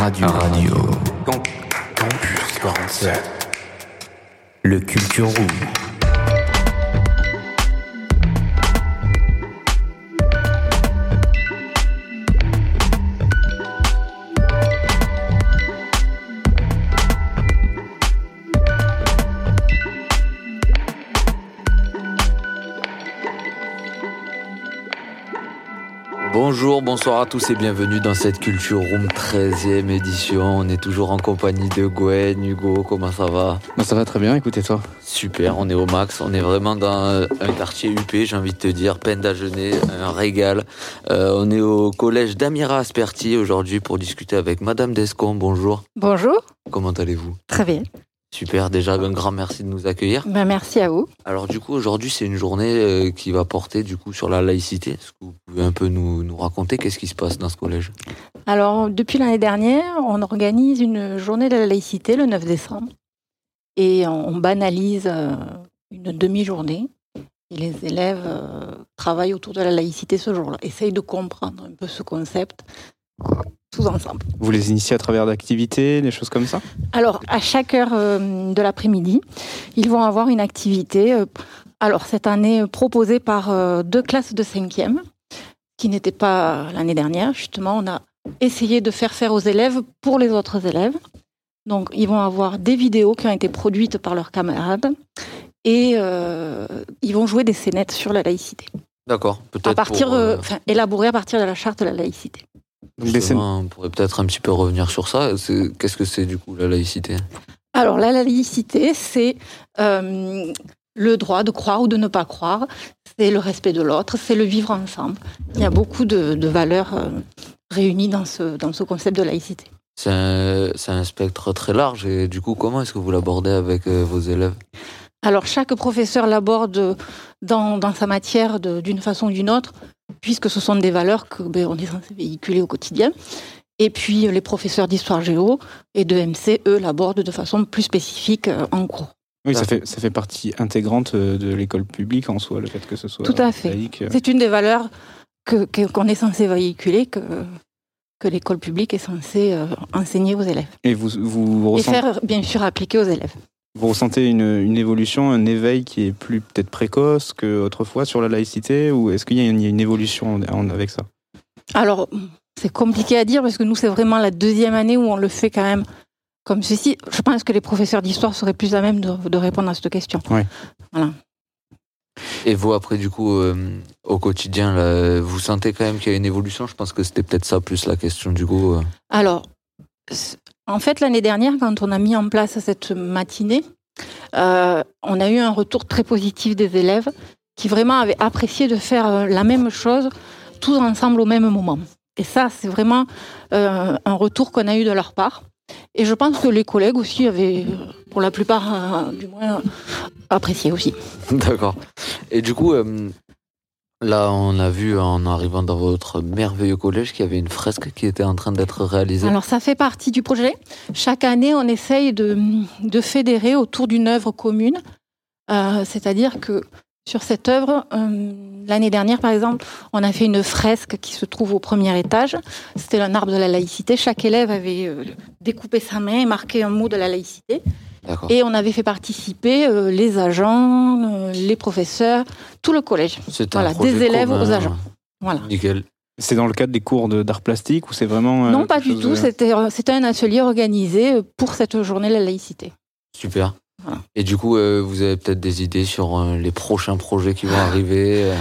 Radio. Radio. Campus 47. Le Culture Room. Bonjour, bonsoir à tous et bienvenue dans cette Culture Room 13e édition. On est toujours en compagnie de Gwen, Hugo, comment ça va? Ça va très bien, écoutez toi? Super, on est au max, on est vraiment dans un quartier UP, j'ai envie de te dire, peine d'ajeuner, un régal. Euh, on est au collège d'Amira Asperti aujourd'hui pour discuter avec Madame Descombe, bonjour. Bonjour, Comment allez-vous? Très bien. Super, déjà un grand merci de nous accueillir. Ben, merci à vous. Alors du coup aujourd'hui c'est une journée euh, qui va porter du coup sur la laïcité. Est-ce que vous pouvez un peu nous, nous raconter qu'est-ce qui se passe dans ce collège? Alors, depuis l'année dernière, on organise une journée de la laïcité le 9 décembre et on banalise euh, une demi-journée. Et les élèves euh, travaillent autour de la laïcité ce jour-là, essayent de comprendre un peu ce concept tous ensemble. Vous les initiez à travers d'activités, des choses comme ça Alors, à chaque heure euh, de l'après-midi, ils vont avoir une activité. euh, alors, cette année, euh, proposée par deux classes de cinquième, qui n'étaient pas l'année dernière. Justement, on a essayé de faire faire aux élèves pour les autres élèves. Donc, ils vont avoir des vidéos qui ont été produites par leurs camarades et euh, ils vont jouer des scénettes sur la laïcité, D'accord, peut-être à partir, pour, euh, euh, enfin, élaborées à partir de la charte de la laïcité. Justement, on pourrait peut-être un petit peu revenir sur ça. Qu'est-ce que c'est du coup la laïcité? Alors, la laïcité, c'est euh, le droit de croire ou de ne pas croire, c'est le respect de l'autre, c'est le vivre ensemble. Il y a beaucoup de, de valeurs euh, réunies dans ce, dans ce concept de laïcité. C'est un, spectre très large et du coup comment est-ce que vous l'abordez avec euh, vos élèves? Alors, chaque professeur l'aborde dans, dans sa matière d'une façon ou d'une autre, puisque ce sont des valeurs que ben, on est censé véhiculer au quotidien. Et puis, les professeurs d'histoire géo et de MC, eux, l'abordent de façon plus spécifique euh, en cours. Oui, ça fait, ça fait partie intégrante euh, de l'école publique en soi, le fait que ce soit Tout à fait. laïque. C'est une des valeurs que- que- qu'on est censé véhiculer, que, que l'école publique est censée euh, enseigner aux élèves. Et vous, vous, Et ressentez, faire, bien sûr, appliquer aux élèves. Vous ressentez une, une évolution, un éveil qui est plus peut-être précoce qu'autrefois sur la laïcité Ou est-ce qu'il y a une, il y a une évolution en- en- avec ça? Alors, c'est compliqué à dire parce que nous, c'est vraiment la deuxième année où on le fait quand même comme ceci. Je pense que les professeurs d'histoire seraient plus à même de, de répondre à cette question. Et vous après du coup euh, au quotidien là, vous sentez quand même qu'il y a une évolution? Je pense que c'était peut-être ça plus la question du coup. euh. Alors, en fait, l'année dernière, quand on a mis en place cette matinée, euh, on a eu un retour très positif des élèves qui vraiment avaient apprécié de faire euh, la même chose tous ensemble au même moment. Et ça, c'est vraiment euh, un retour qu'on a eu de leur part. Et je pense que les collègues aussi avaient, pour la plupart, du moins, apprécié aussi. D'accord. Et du coup là on a vu en arrivant dans votre merveilleux collège qu'il y avait une fresque qui était en train d'être réalisée. Alors, ça fait partie du projet. Chaque année, on essaye de, de fédérer autour d'une œuvre commune. Euh, C'est-à-dire que sur cette œuvre, euh, l'année dernière, par exemple, on a fait une fresque qui se trouve au premier étage. C'était un arbre de la laïcité. Chaque élève avait euh, découpé sa main et marqué un mot de la laïcité. Et on avait fait participer euh, les agents, euh, les professeurs, tout le collège. C'est un voilà, des élèves commun. aux agents. Voilà. Nickel. C'est dans le cadre des cours de- d'art plastique ou c'est vraiment. euh, Non, pas du tout. de- C'était c'était un atelier organisé pour cette journée de la laïcité. Super. Voilà. Et du coup, euh, vous avez peut-être des idées sur euh, les prochains projets qui vont arriver euh.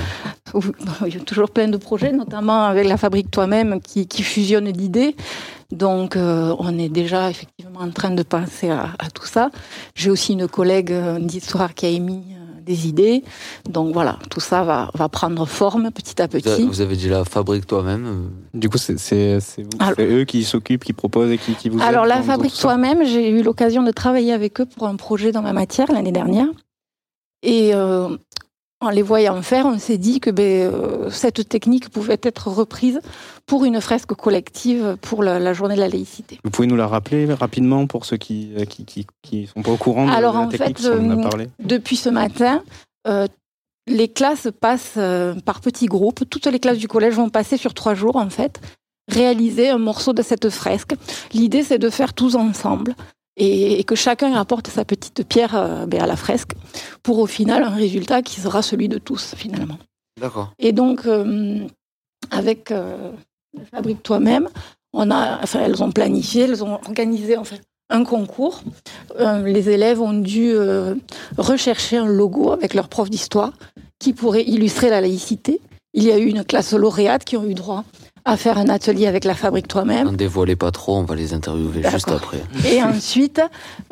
Il y a toujours plein de projets, notamment avec la fabrique toi-même qui, qui fusionne d'idées. Donc, on est déjà effectivement en train de penser à, à tout ça. J'ai aussi une collègue d'histoire qui a émis des idées. Donc voilà, tout ça va, va prendre forme petit à petit. vous avez dit la fabrique toi-même. euh, Du coup, c'est eux qui s'occupent, qui proposent et qui, qui vous Alors, la fabrique toi-même, j'ai eu l'occasion de travailler avec eux pour un projet dans ma matière l'année dernière. Et euh, en les voyant faire, on s'est dit que ben, euh, cette technique pouvait être reprise pour une fresque collective pour la, la journée de la laïcité. Vous pouvez nous la rappeler rapidement pour ceux qui euh, qui, qui, qui sont pas au courant de Alors, la en technique, fait, on a euh, parlé? Depuis ce matin, euh, les classes passent euh, par petits groupes. Toutes les classes du collège vont passer sur trois jours, en fait, réaliser un morceau de cette fresque. L'idée, c'est de faire tous ensemble et, que chacun apporte sa petite pierre euh, ben, à la fresque pour au final un résultat qui sera celui de tous finalement. D'accord. Et donc, euh, avec euh, Fabrique Toi-même, on a, enfin, elles ont planifié, elles ont organisé en fait un concours. les élèves ont dû rechercher un logo avec leur prof d'histoire qui pourrait illustrer la laïcité. Il y a eu une classe lauréate qui ont eu droit à faire un atelier avec la fabrique toi-même. Ne dévoilez pas trop, on va les interviewer juste après. Et ensuite,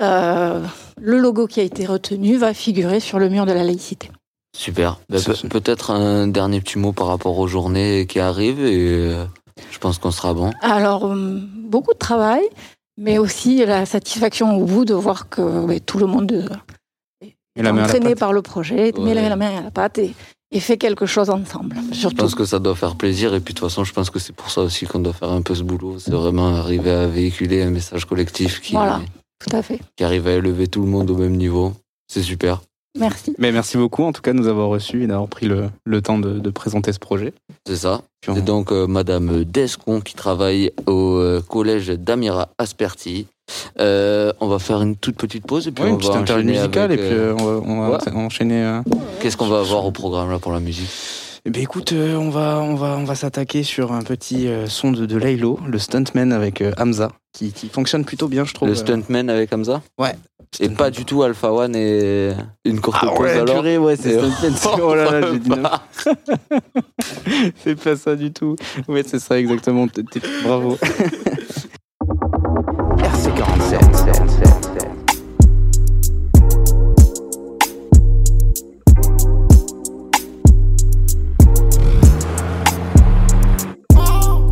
euh, le logo qui a été retenu va figurer sur le mur de la laïcité. Super. Bah, peut-être un dernier petit mot par rapport aux journées qui arrivent et euh, je pense qu'on sera bon. Alors, euh, beaucoup de travail, mais aussi la satisfaction au bout de voir que tout le monde est entraîné par le projet, met la main à la pâte et, et fait quelque chose ensemble. Je pense que ça doit faire plaisir et puis de toute façon, je pense que c'est pour ça aussi qu'on doit faire un peu ce boulot. C'est vraiment arriver à véhiculer un message collectif qui, voilà, tout à fait. qui arrive à élever tout le monde au même niveau. C'est super. Merci. Mais merci beaucoup en tout cas de nous avoir reçus et d'avoir pris le, le temps de, de, présenter ce projet. C'est ça. C'est donc euh, Madame Descon qui travaille au euh, collège d'Amira Asperti euh, on va faire une toute petite pause et puis on va enchaîner musicale et puis euh, on va, enchaîner. Euh. Qu'est-ce qu'on va avoir au programme là pour la musique? Eh ben écoute, on va on va on va s'attaquer sur un petit son de, de Laylo, le stuntman avec Hamza, qui, fonctionne plutôt bien, je trouve. Le stuntman avec Hamza? Ouais. Et pas du tout Alpha One et une courte ah ouais, alors. ouais, c'est oh là là, j'ai dit non. c'est pas ça du tout. Ouais, c'est ça exactement. Bravo.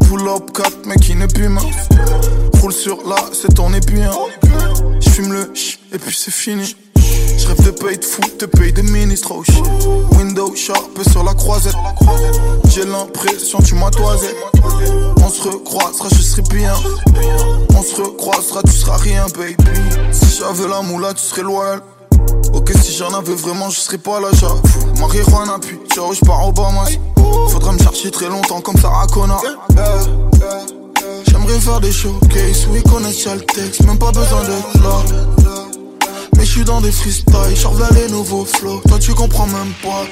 Pull up 4 mec qui n'est plus mince Roule sur là, c'est ton épuis J'fume le ch et puis c'est fini je rêve de payer de fou, de payer des ministres, oh. Window sharp sur la croisette. J'ai l'impression tu m'as toisé. On se recroisera, je serai bien. On se recroisera, tu seras rien, baby. Si j'avais la moula, tu serais loyal. Ok, si j'en avais vraiment, je serais pas là, j'avoue. Marijuana, puis ciao, je pars au Bahamas. Faudra me chercher très longtemps comme Sarah Connor. Faire des showcases, oui, connaître le texte, même pas besoin d'être là. Mais je suis dans des freestyles, là les nouveaux flows. Toi tu comprends même pas.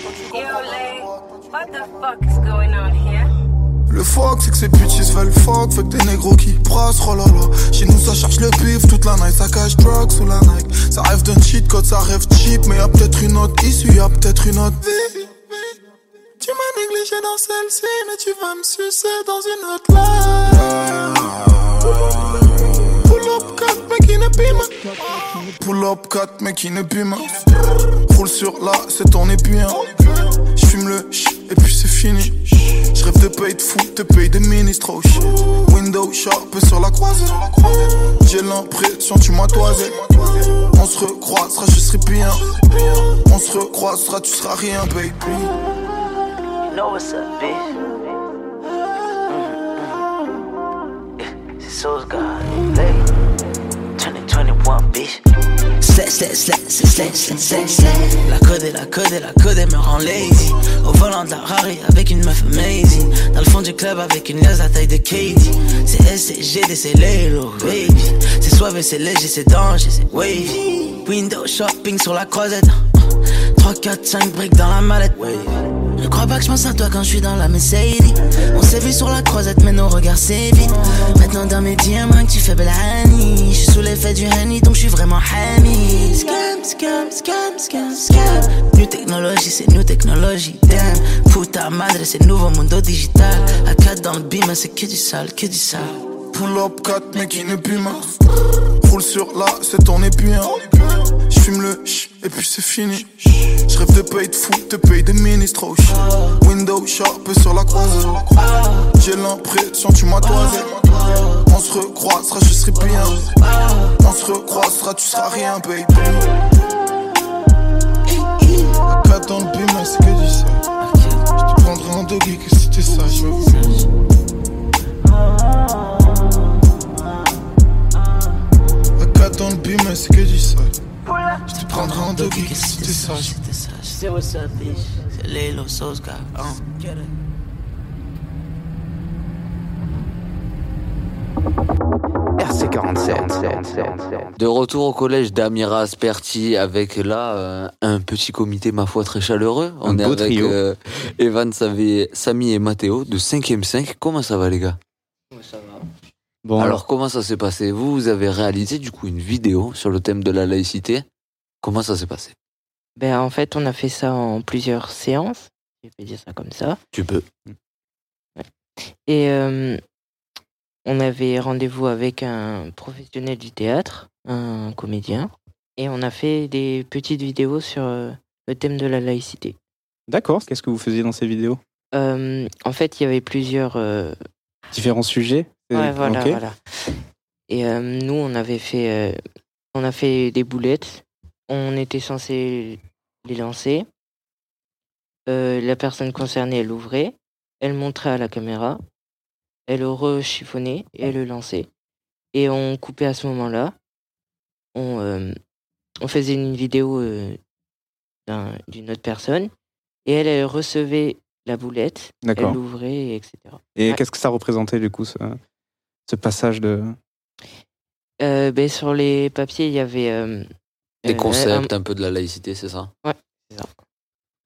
Le fuck, c'est que ces bitches veulent fuck, fait que des négros qui brassent, oh là là. Chez nous, ça cherche le pif toute la night, ça cache drugs sous la Nike. Ça rêve d'un cheat code, ça rêve cheap, mais y'a peut-être une autre issue, y'a peut-être une autre vie. Tu m'as négligé dans celle-ci, mais tu vas me sucer dans une autre life. Pull up 4 mec qui ne pime Pull up 4 mec qui ne pime Roule sur là c'est ton épuis J'fume le et puis c'est fini. J'rêve de payer de fou, de payer des ministres. Oh shit Window sharp sur la croisée. J'ai l'impression tu m'as toisé. On se recroisera je serai bien. On se recroisera tu seras rien baby. You know what's up bitch Sauce God Slay, slay, slay, slay. La code la code la code me rend lazy. Au volant de la avec une meuf amazing. Dans le fond du club avec une liasse à taille de Katie. C'est SCGD, c'est Lelo, baby. C'est soif c'est léger, c'est danger, c'est wavy. Window shopping sur la croisette. 3, 4, 5 briques dans la mallette. Ne crois pas que je pense à toi quand je suis dans la Mercedes. On s'est vu sur la croisette, mais nos regards s'évitent. Maintenant dans mes diamants, tu fais blani. Je suis sous l'effet du honey, donc je suis vraiment hammy. Scam, scam, scam, scam, scam. New technologie, c'est new technologie. Damn, puta madre, c'est nouveau mundo digital. À 4 dans le beam, c'est que du sale, que du sale. Pull up 4, mec, qui ne plus Roule sur là, c'est ton épuis. J'fume le ch et puis c'est fini. J'rêve de payer de fou, de payer des ministres. Oh Window sharp sur la croisée. J'ai l'impression tu m'as toisé. On se recroisera, je serai bien. On se recroisera, tu seras rien, baby. Quatre dans le bim, c'est que du ça. J'te prendrai en doggy que si t'es sage. Dans le bim, c'est que du ça. Je te prendrai en doggy si t'es sage. C'est what's up, bitch. C'est Lilo Soska. Hein. Get it. RC47. De retour au collège d'Amira Asperti avec là euh, un petit comité ma foi très chaleureux. On Un est beau avec trio. euh, Evan, Savé- Samy et Mathéo de 5e 5. Comment ça va les gars? Bon, Alors comment ça s'est passé? Vous, vous avez réalisé du coup une vidéo sur le thème de la laïcité. Comment ça s'est passé? Ben, en fait, on a fait ça en plusieurs séances. Je vais dire ça comme ça. Tu peux. Et euh, on avait rendez-vous avec un professionnel du théâtre, un comédien. Et on a fait des petites vidéos sur euh, le thème de la laïcité. D'accord, qu'est-ce que vous faisiez dans ces vidéos? Euh, en fait, il y avait plusieurs. euh, Différents sujets? Ouais, voilà, voilà. Et euh, nous, on avait fait, euh, on a fait des boulettes. On était censé les lancer. Euh, la personne concernée, elle ouvrait, elle montrait à la caméra, elle rechiffonnait et elle le lançait. Et on coupait à ce moment-là. On, on faisait une vidéo d'un- d'une autre personne et elle, elle recevait la boulette, elle l'ouvrait, etc. Et Ouais. qu'est-ce que ça représentait du coup, ce passage de. Euh, ben, sur les papiers, il y avait. euh, Des euh, concepts un peu de la laïcité, c'est ça? Ouais, c'est ça.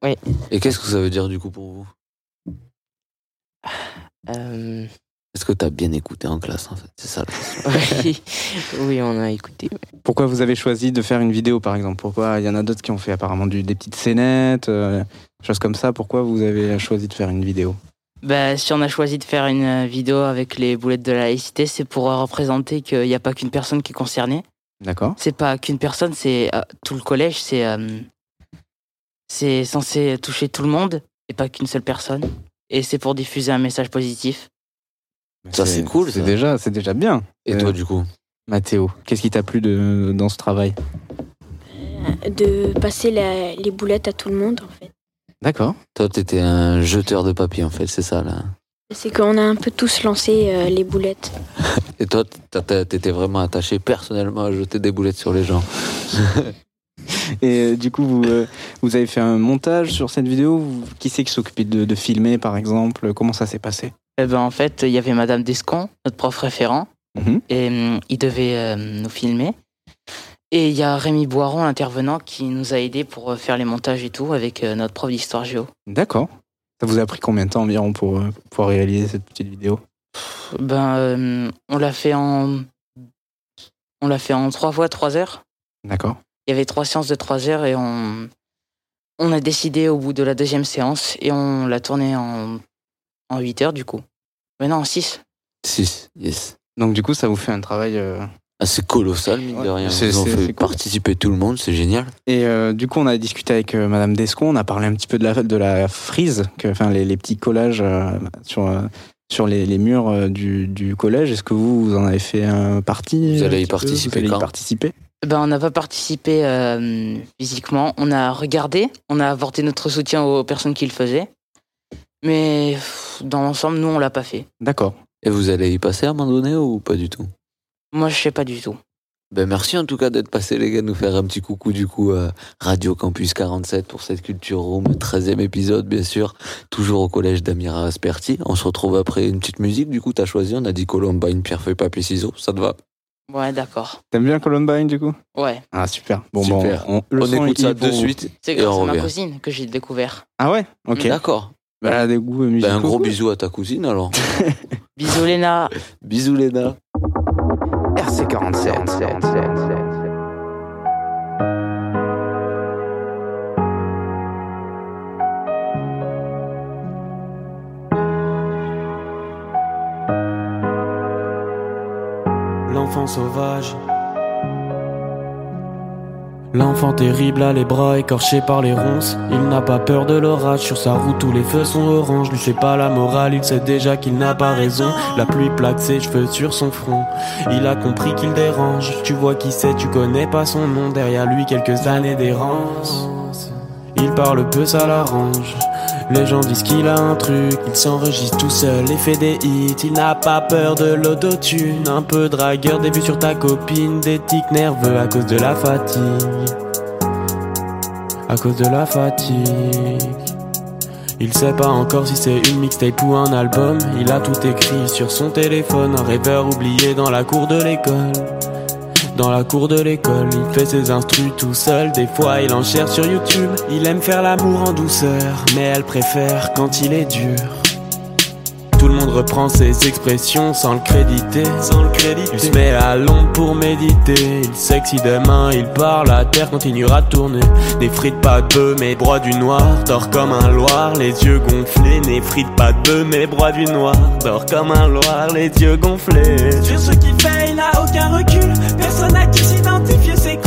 Oui. Et qu'est-ce que ça veut dire du coup pour vous? Euh, Est-ce que tu as bien écouté en classe en fait? C'est ça la question. oui, oui, on a écouté. Pourquoi vous avez choisi de faire une vidéo par exemple? Pourquoi? Il y en a d'autres qui ont fait apparemment du- des petites scénettes, euh, choses comme ça Pourquoi vous avez choisi de faire une vidéo? Bah, si on a choisi de faire une euh, vidéo avec les boulettes de la laïcité, c'est pour euh, représenter qu'il n'y a pas qu'une personne qui est concernée. D'accord C'est pas qu'une personne, c'est euh, tout le collège. C'est euh, c'est censé toucher tout le monde et pas qu'une seule personne. Et c'est pour diffuser un message positif. Ça, c'est cool, C'est déjà, c'est déjà bien. Et Euh, toi du coup? Mathéo, qu'est-ce qui t'a plu de, dans ce travail? De passer la- les boulettes à tout le monde en fait. D'accord. Toi, t'étais un jeteur de papier en fait, c'est ça là. C'est qu'on a un peu tous lancé euh, les boulettes. Et toi, t'étais vraiment attaché personnellement à jeter des boulettes sur les gens. Et euh, du coup, vous, euh, vous avez fait un montage sur cette vidéo Qui c'est qui s'occupait de, de filmer par exemple? Comment ça s'est passé? Eh ben, en fait, il y avait Madame Descon, notre prof référent, Mhm. et hum, il devait euh, nous filmer. Et il y a Rémi Boiron, l'intervenant, qui nous a aidés pour euh, faire les montages et tout avec euh, notre prof d'histoire géo. D'accord. Ça vous a pris combien de temps environ pour, euh, pour réaliser cette petite vidéo? Ben, euh, on l'a fait en, on l'a fait en trois fois trois heures. D'accord. Il y avait trois séances de trois heures et on, on a décidé au bout de la deuxième séance et on l'a tourné en, en 8 heures du coup. Mais non, en 6. 6, yes. Donc du coup, ça vous fait un travail... euh, Ah, c'est colossal, mine de rien. Ils ont fait cool. participer tout le monde, c'est génial. Et euh, du coup, on a discuté avec euh, Madame Descon, on a parlé un petit peu de la, de la frise, que, enfin les, les petits collages euh, sur, euh, sur les, les murs euh, du, du collège. Est-ce que vous, vous en avez fait un parti Vous allez y participer Vous allez y quand participer Ben, on n'a pas participé euh, physiquement. On a regardé, on a apporté notre soutien aux personnes qui le faisaient. Mais pff, dans l'ensemble, nous, on l'a pas fait. D'accord. Et vous allez y passer à un moment donné ou pas du tout? Moi, je sais pas du tout. Ben merci en tout cas d'être passé les gars, nous faire un petit coucou du coup à Radio Campus 47 pour cette Culture Room, 13e épisode bien sûr, toujours au collège d'Amira Asperti. On se retrouve après une petite musique, du coup t'as choisi, on a dit Columbine, pierre, feuille, papier, ciseaux, ça te va? Ouais, d'accord. T'aimes bien Columbine du coup? Ouais. Ah super. Bon, Super. bon, on, On écoute ça de suite C'est grâce à ma cousine que j'ai découvert. Ah ouais? Ok. D'accord. Bah, elle a des goûts musicaux. Ben, un gros bisou à ta cousine alors. Bisous, Léna. Bisous Léna. RC47. L'enfant sauvage. L'enfant terrible a les bras écorchés par les ronces. Il n'a pas peur de l'orage, sur sa route tous les feux sont orange. Lui c'est pas la morale, il sait déjà qu'il n'a pas raison. La pluie plaque ses cheveux sur son front. Il a compris qu'il dérange. Tu vois qui c'est, tu connais pas son nom. Derrière lui quelques années d'errance. Il parle peu, ça l'arrange. Les gens disent qu'il a un truc, il s'enregistre tout seul et fait des hits. Il n'a pas peur de l'autotune, un peu dragueur, vues sur ta copine, des tics nerveux à cause de la fatigue. À cause de la fatigue. Il sait pas encore si c'est une mixtape ou un album. Il a tout écrit sur son téléphone, un rêveur oublié dans la cour de l'école. Dans la cour de l'école, il fait ses instrus tout seul. Des fois, il en cherche sur YouTube. Il aime faire l'amour en douceur, mais elle préfère quand il est dur. Tout le monde reprend ses expressions sans le créditer. Sans le créditer. Il se met à l'ombre pour méditer. Il sait que si demain il part, la terre continuera de tourner. Des frites pas de bœuf, mais broie du noir. Dort comme un loir, les yeux gonflés. Des frites pas de bœuf, mais broie du noir. Dort comme un loir, les yeux gonflés. Sur ce qu'il fait, il n'a aucun recul. Personne n'a qui s'identifier, c'est.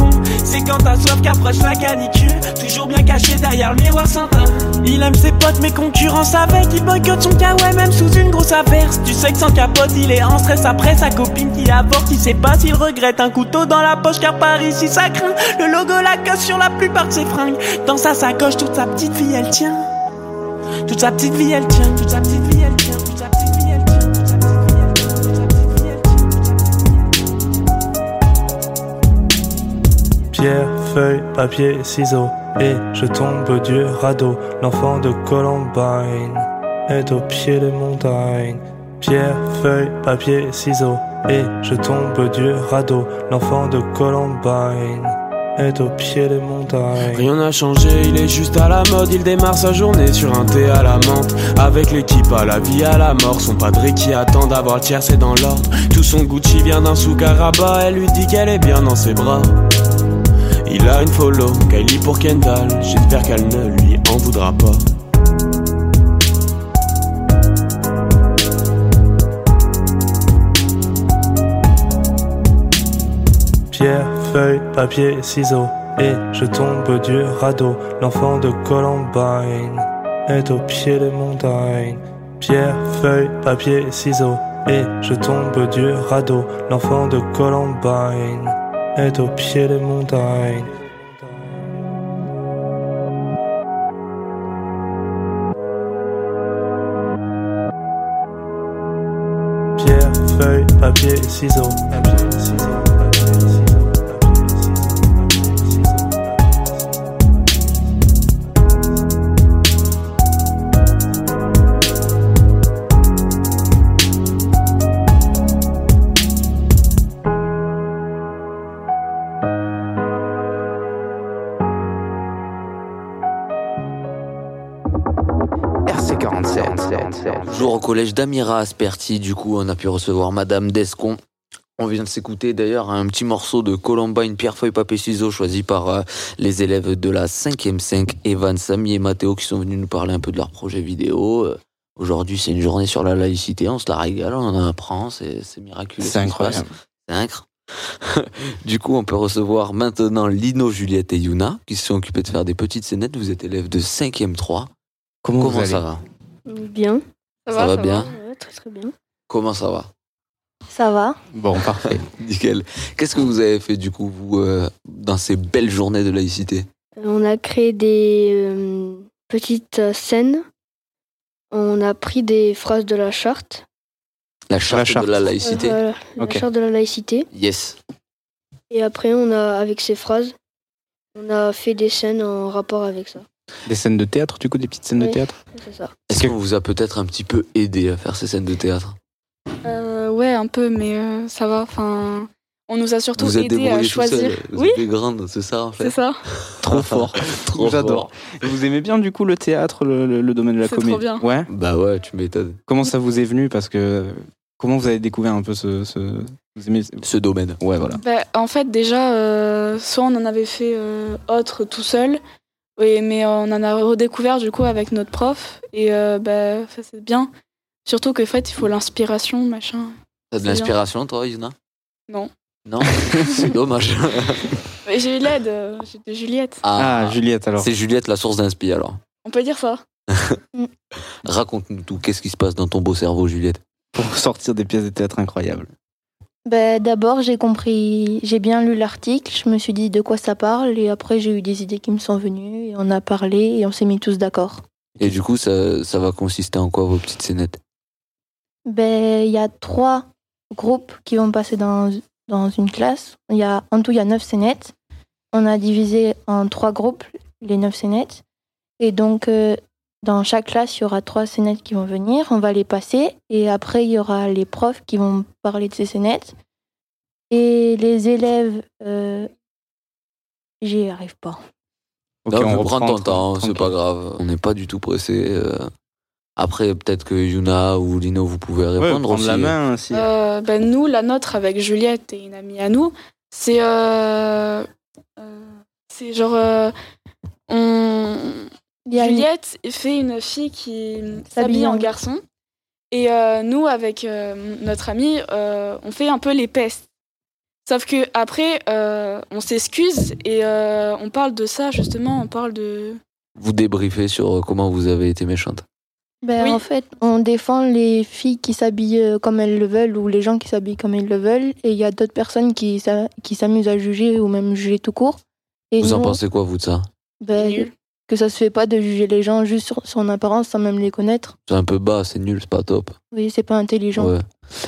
Quand t'as soif qu'approche la canicule. Toujours bien caché derrière le miroir sans teint. Il aime ses potes, mais concurrents savaient qu'il boycotte son kawaii, même sous une grosse averse. Tu sais que capote, il est en stress après sa copine qui avorte. Il sait pas s'il regrette un couteau dans la poche, car par ici ça craint. Le logo la casse sur la plupart de ses fringues. Dans sa sacoche, toute sa petite vie, elle tient. Toute sa petite vie, elle tient. Toute sa petite vie, elle tient. Pierre, feuille, papier, ciseaux. Et je tombe du radeau. L'enfant de Columbine est au pied des montagnes. Pierre, feuille, papier, ciseaux. Et je tombe du radeau. L'enfant de Columbine est au pied des montagnes. Rien n'a changé, il est juste à la mode. Il démarre sa journée sur un thé à la menthe. Avec l'équipe à la vie, à la mort. Son padré qui attend d'avoir le tiers, c'est dans l'ordre. Tout son Gucci vient d'un sous Caraba. Elle lui dit qu'elle est bien dans ses bras. Il a une follow, Kylie pour Kendall. J'espère qu'elle ne lui en voudra pas. Pierre, feuille, papier, ciseaux. Et je tombe du radeau. L'enfant de Columbine est au pied des montagnes. Pierre, feuille, papier, ciseaux. Et je tombe du radeau. L'enfant de Columbine est au pied des montagnes. Pierre, feuille, papier, ciseaux. Ciseaux, Toujours au collège d'Amira Asperti, du coup, on a pu recevoir Madame Descon. On vient de s'écouter d'ailleurs un petit morceau de Columbine Pierre Feuille Papier Ciseaux choisi par euh, les élèves de la 5e 5, Evan, Samy et Mathéo qui sont venus nous parler un peu de leur projet vidéo. Euh, Aujourd'hui, c'est une journée sur la laïcité, on se la régale, on en apprend, c'est miraculeux. C'est incroyable. C'est incroyable. du coup, on peut recevoir maintenant Lino, Juliette et Yuna qui se sont occupés de faire des petites scénettes. Vous êtes élèves de 5e 3. Comment, vous ça allez va? Bien. Ça va bien Ouais, très très bien. Comment ça va? Ça va. Bon, parfait. Nickel. Qu'est-ce que vous avez fait du coup, vous, euh, dans ces belles journées de laïcité? On a créé des euh, petites euh, scènes. On a pris des phrases de la charte. La charte, charte. de la laïcité Euh, voilà, la charte de la laïcité. Yes. Et après, on a, avec ces phrases, on a fait des scènes en rapport avec ça. Des scènes de théâtre, du coup, des petites scènes de théâtre C'est ça. Est-ce qu'on vous a peut-être un petit peu aidé à faire ces scènes de théâtre Euh, ouais, un peu, mais euh, ça va. Enfin, on nous a surtout Vous aidé à tout choisir. seul Vous Oui, êtes des grandes, c'est ça en fait c'est ça. Trop fort. Trop J'adore. Et Vous aimez bien, du coup, le théâtre, le, le- le domaine de la C'est trop comédie bien. Ouais. Bah ouais, tu m'étonnes. Comment ça vous est venu Parce que. Comment vous avez découvert un peu ce. ce- Vous aimez. Ce domaine. Ouais, voilà. Bah, en fait, déjà, euh, soit on en avait fait euh, autre tout seul, oui, mais on en a redécouvert du coup avec notre prof, et euh, bah, ça, c'est bien. Surtout qu'en fait, il faut l'inspiration, machin. T'as de l'inspiration toi, Yuna? Non. Non? C'est dommage. J'ai eu l'aide, euh, j'étais Juliette. Ah, Juliette, alors. C'est Juliette la source d'inspi alors. On peut dire ça. Raconte-nous tout. Qu'est-ce qui se passe dans ton beau cerveau, Juliette? Pour sortir des pièces de théâtre incroyables. Ben, D'abord, j'ai compris, j'ai bien lu l'article, je me suis dit de quoi ça parle, et après, j'ai eu des idées qui me sont venues, et on a parlé, et on s'est mis tous d'accord. Et du coup, ça, ça va consister en quoi vos petites scénettes? Ben, Il y a trois groupes qui vont passer dans, dans une classe. Y a, en tout, il y a neuf scénettes. On a divisé en trois groupes les neuf scénettes. Et donc, euh, Dans chaque classe, il y aura trois scénettes qui vont venir. On va les passer. Et après, il y aura les profs qui vont parler de ces scénettes. Et les élèves, euh, j'y arrive pas. Ok, Non, on reprend ton temps, c'est pas grave. On n'est pas du tout pressé. euh. Après, peut-être que Yuna ou Lino, vous pouvez répondre prendre aussi. la main aussi. Euh, ben, nous, la nôtre avec Juliette et une amie à nous, c'est. euh, euh, c'est genre. euh, on... Juliette fait une fille qui S'habille en garçon. Et euh, nous, avec euh, notre amie, euh, on fait un peu les pestes. Sauf que après, euh, on s'excuse et euh, on parle de ça, justement, on parle de. Vous débriefez sur comment vous avez été méchante. Ben, Oui. En fait, on défend les filles qui s'habillent comme elles le veulent ou les gens qui s'habillent comme ils le veulent. Et il y a d'autres personnes qui s'a- qui s'amusent à juger ou même juger tout court. Et vous en pensez quoi, vous, de ça? Ben, Nul. Que ça se fait pas de juger les gens juste sur son apparence sans même les connaître. C'est un peu bas, c'est nul, c'est pas top. Oui, c'est pas intelligent. Ouais.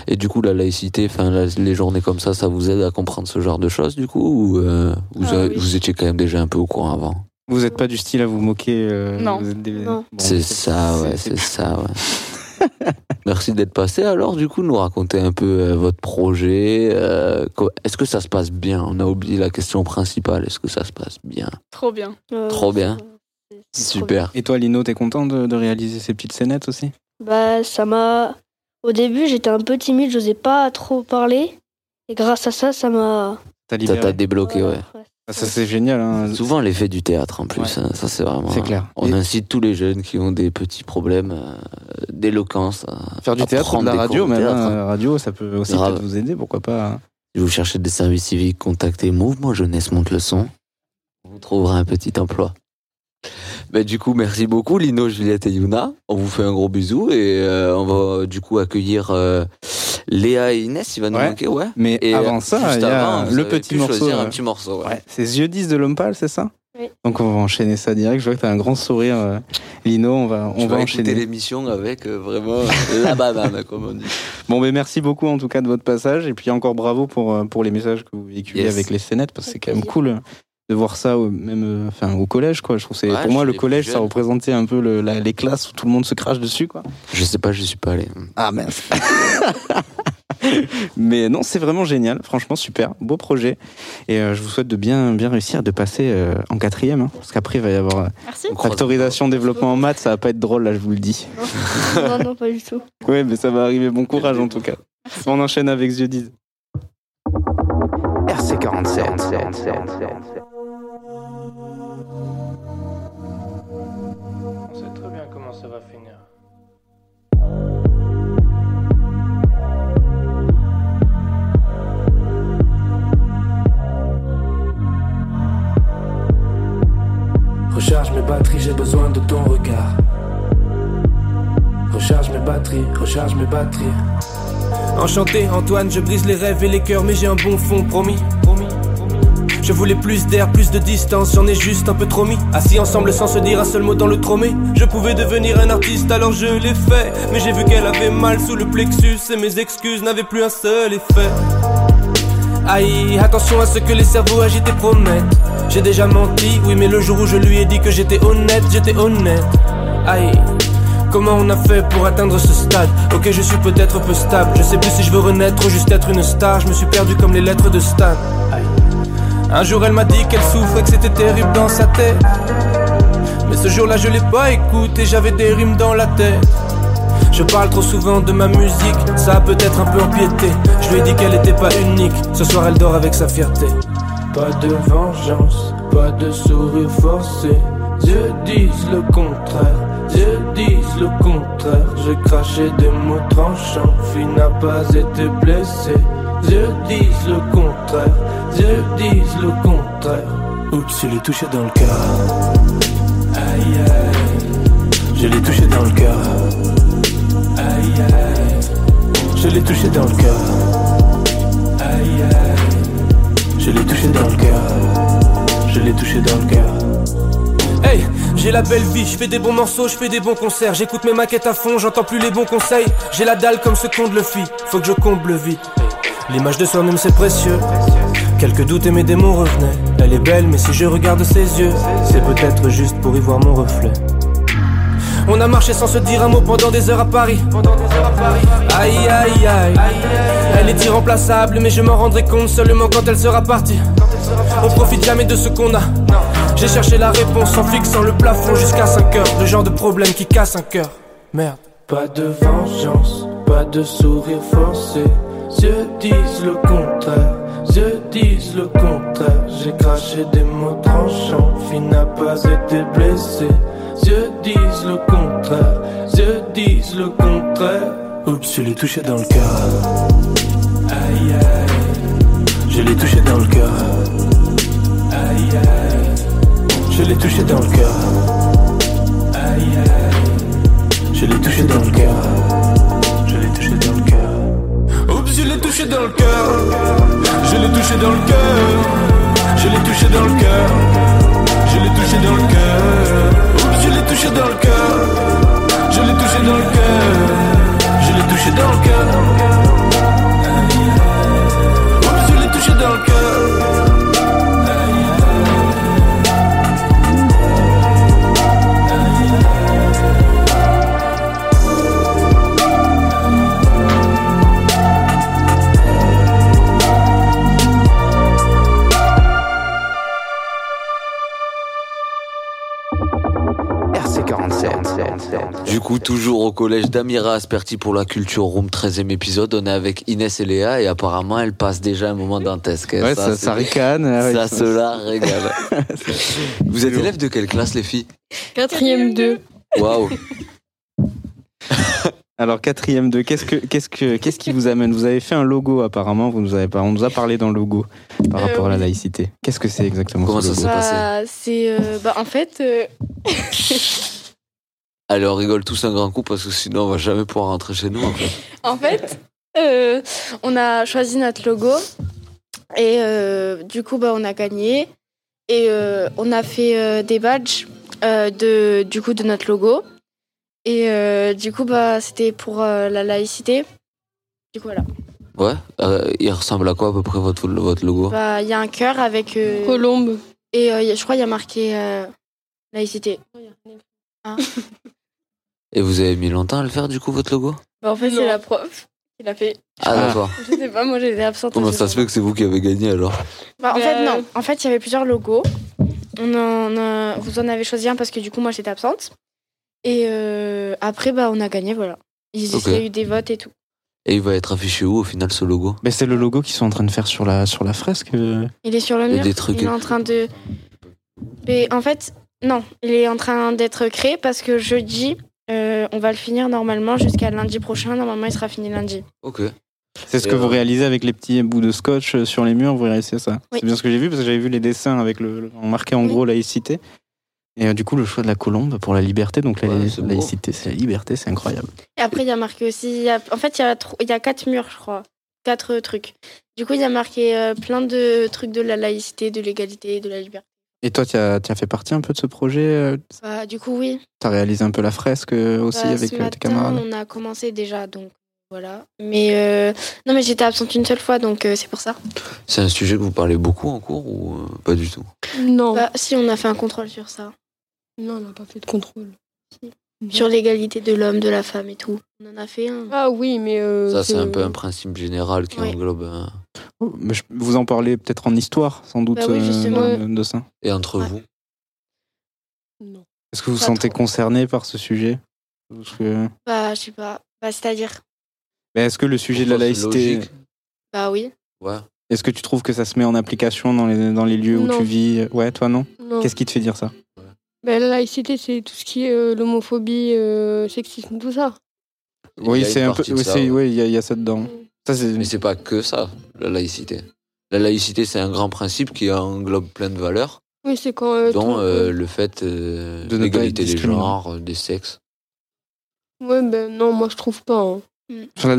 Et du coup, la laïcité, enfin, la- les journées comme ça, ça vous aide à comprendre ce genre de choses, du coup Ou euh, vous, Ah oui. vous étiez quand même déjà un peu au courant avant? Vous n'êtes pas du style à vous moquer. euh, Non. vous êtes des- Non. Bon, C'est ça, ouais, c'est ça, ouais. Merci d'être passé. Alors, du coup, nous raconter un peu euh, votre projet. euh, Est-ce que ça se passe bien? On a oublié la question principale. Est-ce que ça se passe bien? Trop bien. Euh, Trop bien. Super. Et toi, Lino, t'es content de, de réaliser ces petites scénettes aussi? Bah, ça m'a. Au début, j'étais un peu timide, j'osais pas trop parler. Et grâce à ça, ça m'a. T'as Ça t'a débloqué, ouais. Ah, Ça, c'est génial. hein. Souvent l'effet du théâtre en plus, Ouais. hein, ça c'est vraiment. C'est clair. On Et- incite tous les jeunes qui ont des petits problèmes euh, d'éloquence à Faire du à théâtre ou de prendre la des radio, même. théâtre, hein. hein. La radio, ça peut aussi peut-être vous aider, pourquoi pas. Si vous cherchez des services civiques, contactez Mouvement Jeunesse Monte le Son. Vous trouverez un petit emploi. Ben, du coup, merci beaucoup Lino, Juliette et Yuna. On vous fait un gros bisou et euh, on va du coup accueillir euh, Léa et Inès. Il va nous Ouais. manquer, ouais. Mais Et avant euh, ça, juste il y a avant, vous le petit morceau. choisir un petit morceau. ouais. Ouais, c'est Yeux 10 de l'homme pâle, c'est ça? Oui. Donc on va enchaîner ça direct. Je vois que t'as un grand sourire, Lino. On va, Je on va vais écouter enchaîner. l'émission avec euh, vraiment la banane, comme on dit. Bon, mais merci beaucoup en tout cas de votre passage. Et puis encore bravo pour, pour les messages que vous véhiculez Yes. avec les scénettes, parce que c'est quand même plaisir. cool de voir ça au, même euh, enfin, au collège. Quoi. Je trouve c'est Ouais, pour moi le collège, ça représentait un peu le- la- les classes où tout le monde se crache dessus. Quoi. Je sais pas, je suis pas allé. Ah mince. Mais non, c'est vraiment génial. Franchement, super. Beau projet. Et euh, je vous souhaite de bien, bien réussir, de passer euh, en quatrième. hein, parce qu'après, il va y avoir euh, factorisation, développement en maths. Ça va pas être drôle, là, je vous le dis. non, non, pas du tout. Oui, mais ça va arriver. Bon courage en tout cas. On enchaîne avec 10. RC47. J'ai besoin de ton regard. Recharge mes batteries, recharge mes batteries. Enchanté, Antoine, je brise les rêves et les cœurs, mais j'ai un bon fond, promis. promis, promis. Je voulais plus d'air, plus de distance, j'en ai juste un peu trop mis. Assis ensemble sans se dire un seul mot dans le tromé. Je pouvais devenir un artiste, alors je l'ai fait. Mais j'ai vu qu'elle avait mal sous le plexus et mes excuses n'avaient plus un seul effet. Aïe, attention à ce que les cerveaux agités promettent. J'ai déjà menti, oui, mais le jour où je lui ai dit que j'étais honnête, j'étais honnête. Aïe. Comment on a fait pour atteindre ce stade? Ok je suis peut-être peu stable Je sais plus si je veux renaître ou juste être une star Je me suis perdu comme les lettres de Stan Aïe. Un jour elle m'a dit qu'elle souffrait que c'était terrible dans sa tête Mais ce jour là je l'ai pas écouté J'avais des rimes dans la tête Je parle trop souvent de ma musique Ça a peut-être un peu empiété Je lui ai dit qu'elle était pas unique Ce soir elle dort avec sa fierté Pas de vengeance, pas de sourire forcé. Dieu disent le contraire, Dieu disent le contraire. J'ai craché des mots tranchants, fille n'a pas été blessée. Dieu disent le contraire, Dieu disent le contraire. Oups, je l'ai touché dans le cœur. Aïe aïe, je l'ai touché dans le cœur. Je l'ai touché dans le cœur. Aïe je l'ai touché dans le cœur. Je l'ai touché dans le cœur. Hey, j'ai la belle vie, je fais des bons morceaux, je fais des bons concerts, j'écoute mes maquettes à fond, j'entends plus les bons conseils. J'ai la dalle comme ce compte le fit, faut que je comble vite. L'image de soi-même c'est précieux. Quelques doutes et mes démons revenaient. Elle est belle, mais si je regarde ses yeux, c'est peut-être juste pour y voir mon reflet. On a marché sans se dire un mot pendant des heures à Paris. Aïe aïe aïe. Elle est irremplaçable, mais je m'en rendrai compte seulement quand elle sera partie. On profite jamais de ce qu'on a. J'ai cherché la réponse en fixant le plafond jusqu'à 5 heures. Le genre de problème qui casse un cœur. Merde. Pas de vengeance, pas de sourire forcé. Yeux disent le contraire, yeux disent le contraire. J'ai craché des mots tranchants, fille n'a pas été blessée. Yeux disent le contraire, yeux disent le contraire. Oups, je l'ai touché dans le cœur. Aïe aïe, je l'ai touché dans le cœur. Aïe aïe, je l'ai touché dans le cœur. Aïe aïe, je l'ai touché dans le cœur. Je l'ai touché dans le cœur. Oups, je l'ai touché dans le cœur. Je l'ai touché dans le cœur. Je l'ai touché dans le cœur. Je l'ai touché dans le cœur. L'ai touché dans le cœur. Je l'ai touché dans le cœur. Je l'ai touché dans le cœur. Je l'ai touché dans le cœur. Coup, toujours au collège d'Amira Asperti pour la culture room, 13e épisode. On est avec Inès et Léa et apparemment, elles passent déjà un moment dantesque. Ouais, ça- c'est- ça ricane, ouais, ça ça- se la régale. Vous êtes élève de quelle classe, les filles? Quatrième 2. Waouh Alors quatrième 2, qu'est-ce que qu'est-ce que qu'est-ce qui vous amène? Vous avez fait un logo apparemment, vous nous avez pas, on nous a parlé dans le logo par Euh, rapport à la laïcité. Qu'est-ce que c'est exactement Comment ce ça logo? s'est passé? Bah, c'est. euh, bah, en fait. euh, Allez, on rigole tous un grand coup parce que sinon, on va jamais pouvoir rentrer chez nous. En fait. En fait, euh, on a choisi notre logo et euh, du coup, bah, on a gagné et euh, on a fait euh, des badges euh, de, du coup, de notre logo. Et euh, du coup, bah, c'était pour euh, la laïcité. Du coup, voilà. Ouais euh, Il ressemble à quoi à peu près votre, votre logo? Bah, Il y a un cœur avec. euh, Colombe. Et euh, il je crois qu'il y a marqué euh, laïcité. Ah. Et vous avez mis longtemps à le faire, du coup, votre logo? Bah, en fait, c'est la prof qui l'a fait. Ah, d'accord. Je sais pas, moi j'étais absente. Comment ça se fait que c'est vous qui avez gagné alors? Bah, en Euh, fait, non. En fait, il y avait plusieurs logos. On en a- Vous en avez choisi un parce que du coup, moi j'étais absente. Et euh, après, bah, on a gagné, voilà. Il Ok. il y a eu des votes et tout. Et il va être affiché où au final ce logo? Mais c'est le logo qu'ils sont en train de faire sur la sur la fresque. euh. Il est sur le mur. des trucs- Il est en train de. Mais en fait, non. Il est en train d'être créé parce que jeudi, euh, on va le finir normalement jusqu'à lundi prochain. Normalement, il sera fini lundi. Ok. C'est ce Et, que vous euh, réalisez avec les petits bouts de scotch euh, sur les murs, vous réalisez ça Oui. C'est bien ce que j'ai vu parce que j'avais vu les dessins avec le, marqué en gros laïcité. Et euh, du coup, le choix de la colombe pour la liberté. Donc la Ouais, laïcité, c'est la liberté, c'est incroyable. Et après, il y a marqué aussi. il y a- En fait, il y, a il y a quatre murs, je crois. Quatre trucs. Du coup, il y a marqué euh, plein de trucs de la laïcité, de l'égalité, de la liberté. Et toi, tu as, fait partie un peu de ce projet euh, Bah, du coup, oui. Tu as réalisé un peu la fresque euh, aussi Bah, avec ce euh, tes matin, camarades on a commencé déjà, donc voilà. Mais euh, non, mais j'étais absente une seule fois, donc euh, c'est pour ça. C'est un sujet que vous parlez beaucoup en cours ou euh, pas du tout? Non. Bah, si, on a fait un contrôle sur ça. Non, on n'a pas fait de contrôle. Sur l'égalité de l'homme, de la femme et tout. On en a fait un. Ah oui, mais. euh, Ça, c'est un peu un principe général qui englobe. Mais je- vous en parlez peut-être en histoire, sans doute, Bah oui, euh, de, de ça. Et entre vous Est-ce que vous vous sentez trop. concerné par ce sujet? Parce que- Bah, je sais pas. Bah, c'est-à-dire. Mais Est-ce que le sujet de la laïcité, logique Bah oui. Ouais. est-ce que tu trouves que ça se met en application dans les, dans les lieux où Non. tu vis? Ouais, toi non, Non. Qu'est-ce qui te fait dire ça? Ben, la laïcité, c'est tout ce qui est euh, l'homophobie, euh, sexisme, tout ça. Oui, c'est un peu. oui, ouais. il y, a- il y a ça dedans. Ça, Mais c'est pas que ça, la laïcité. La laïcité, c'est un grand principe qui englobe plein de valeurs, Oui, c'est quand. euh, dont euh, le fait euh, De l'égalité des genres, euh, des sexes. Ouais, ben non, moi je trouve pas. hein. La-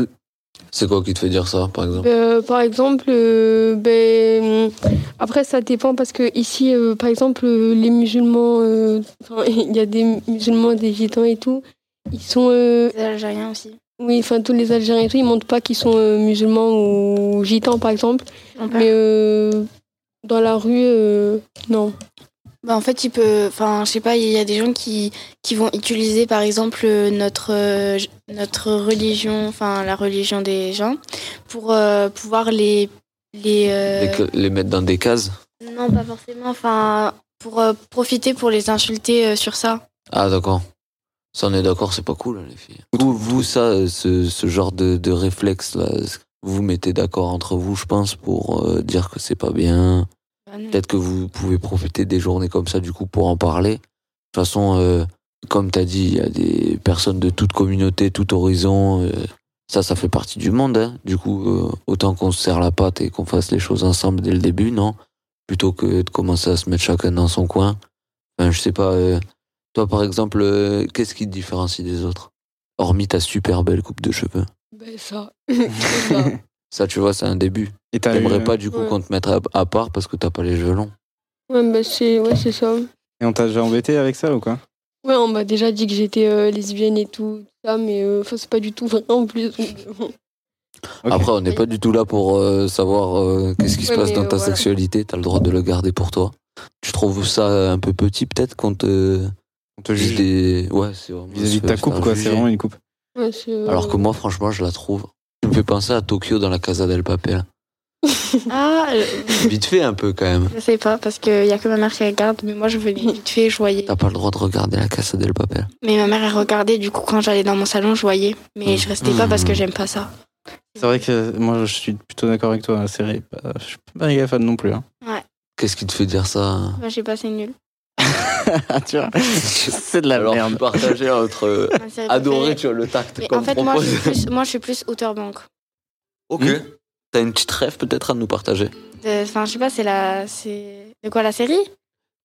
C'est quoi qui te fait dire ça, par exemple? Euh, par exemple, euh, ben, après ça dépend parce que ici, euh, par exemple, les musulmans, euh, il y a des musulmans, des gitans et tout, ils sont, euh, Les Algériens aussi. oui, enfin tous les Algériens et tout, ils montrent pas qu'ils sont euh, musulmans ou gitans par exemple, mais euh, dans la rue, euh, non. Bah, en fait, il peut. Enfin, je sais pas, il y a des gens qui, qui vont utiliser, par exemple, notre, euh, notre religion, enfin, la religion des gens, pour euh, pouvoir les. Les, euh, Les, les mettre dans des cases? Non, pas forcément. Enfin, pour euh, profiter pour les insulter euh, sur ça. Ah, d'accord. Ça, on est d'accord, c'est pas cool, les filles. Vous, vous ça, euh, ce, ce genre de, de réflexe, là, est-ce que vous mettez d'accord entre vous, je pense, pour euh, dire que c'est pas bien? Bah. Peut-être que vous pouvez profiter des journées comme ça, du coup, pour en parler. De toute façon, euh, comme tu as dit, il y a des personnes de toute communauté, tout horizon. euh, ça, ça fait partie du monde. hein. Du coup, autant qu'on se serre la patte et qu'on fasse les choses ensemble dès le début, non? Plutôt que de commencer à se mettre chacun dans son coin. Enfin, je sais pas. Euh, toi, par exemple, euh, qu'est-ce qui te différencie des autres Hormis ta super belle coupe de cheveux? Ben ça. C'est ça. Ça, tu vois, c'est un début. Et t'as T'aimerais eu- pas, du coup, Ouais. qu'on te mette à, à part parce que t'as pas les cheveux longs? Ouais, ben c'est ouais, c'est ça. Et on t'a déjà embêté avec ça ou quoi? Ouais, on m'a déjà dit que j'étais euh, lesbienne et tout, ça, mais euh, enfin, c'est pas du tout vrai en plus. Après, on n'est pas du tout là pour euh, savoir euh, qu'est-ce qui se Ouais, passe dans euh, ta voilà. sexualité. T'as le droit de le garder pour toi. Tu trouves ça un peu petit, peut-être, qu'on te. On te juge des... Ouais, c'est vraiment. vis-à-vis de ta coupe, quoi. C'est vraiment une coupe. Ouais, c'est, euh, Alors que moi, franchement, je la trouve. Tu me fais penser à Tokyo dans la Casa del Papel. Ah, euh, Vite fait, un peu, quand même. je sais pas, parce qu'il y a que ma mère qui regarde, mais moi, je veux vite fait, je voyais. T'as pas le droit de regarder la Casa del Papel. Mais ma mère, elle regardait, du coup, quand j'allais dans mon salon, je voyais. Mais je restais pas parce que Mmh. j'aime pas ça. C'est vrai que moi, je suis plutôt d'accord avec toi. C'est vrai. pas- Je suis pas méga fan non plus. hein. Ouais. Qu'est-ce qui te fait dire ça Moi, j'ai pas, c'est nul. tu vois C'est de la Alors, merde. partager entre euh, adorer, tu vois, le tact Mais comme en fait, moi, je propose. suis plus, moi, je suis plus Outer Bank. Ok. T'as une petite rêve peut-être à nous partager? Enfin, je sais pas, c'est la. C'est. De quoi la série?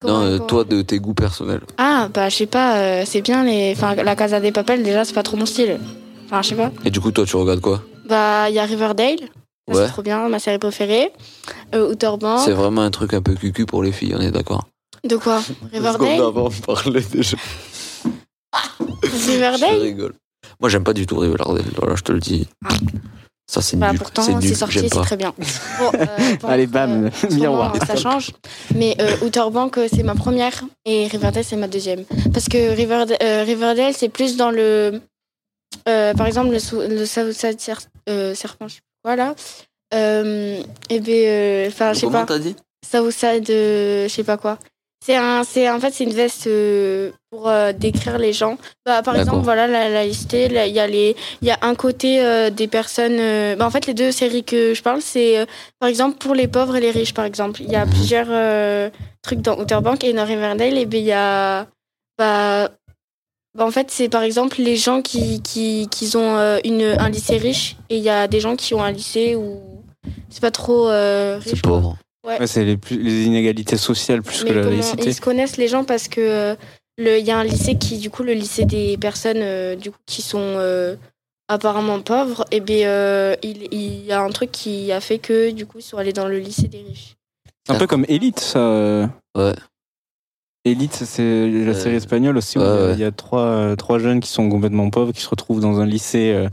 Non, euh, comment- toi, de tes goûts personnels. Ah, bah, je sais pas, euh, c'est bien les. Enfin, la Casa des Papel, déjà, c'est pas trop mon style. Enfin, je sais pas. Et du coup, toi, tu regardes quoi? Bah, il y a Riverdale. Ouais. C'est trop bien, ma série préférée. Euh, Outer Bank. C'est vraiment un truc un peu cucu pour les filles, on est d'accord De quoi Riverdale on parlait déjà. Je Riverdale rigole. Moi, j'aime pas du tout Riverdale, voilà, je te le dis. Ça, c'est Bah, nul. pourtant, c'est sorti, c'est très bien. Bon, euh, bon, Allez, bam, ce miroir. ça change. Mais euh, Outer Bank, euh, c'est ma première et Riverdale, c'est ma deuxième. Parce que Riverdale, euh, Riverdale c'est plus dans le. euh, par exemple, le, le Southside Ser- euh, Serpent, je sais pas quoi là. Euh, et ben, euh, enfin, je sais Comment pas. t'as dit? Southside, euh, je sais pas quoi. C'est un, c'est en fait c'est une veste euh, pour euh, décrire les gens. Bah, par exemple, voilà la la Il y a les, il y a un côté euh, des personnes. bah, en fait, les deux séries que je parle, c'est par exemple pour les pauvres et les riches, par exemple. Il y a Mhm. plusieurs trucs dans Outer Bank et dans Riverdale. Et ben il y a, bah, bah, en fait c'est par exemple les gens qui qui, qui ont une un lycée riche et il y a des gens qui ont un lycée où c'est pas trop riche. C'est pauvre. Ouais. Ouais, c'est les, plus- les inégalités sociales plus Mais que la laïcité. Ils se connaissent les gens parce que euh, le- il y a un lycée qui, du coup, le lycée des personnes euh, du coup, qui sont euh, apparemment pauvres, et bien euh, il, il y a un truc qui a fait que du coup ils sont allés dans le lycée des riches. C'est un peu comme Elite, ça. Ouais. Elite, c'est la série espagnole aussi où ouais, il y a- ouais. il y a, trois, trois jeunes qui sont complètement pauvres, qui se retrouvent dans un lycée. euh,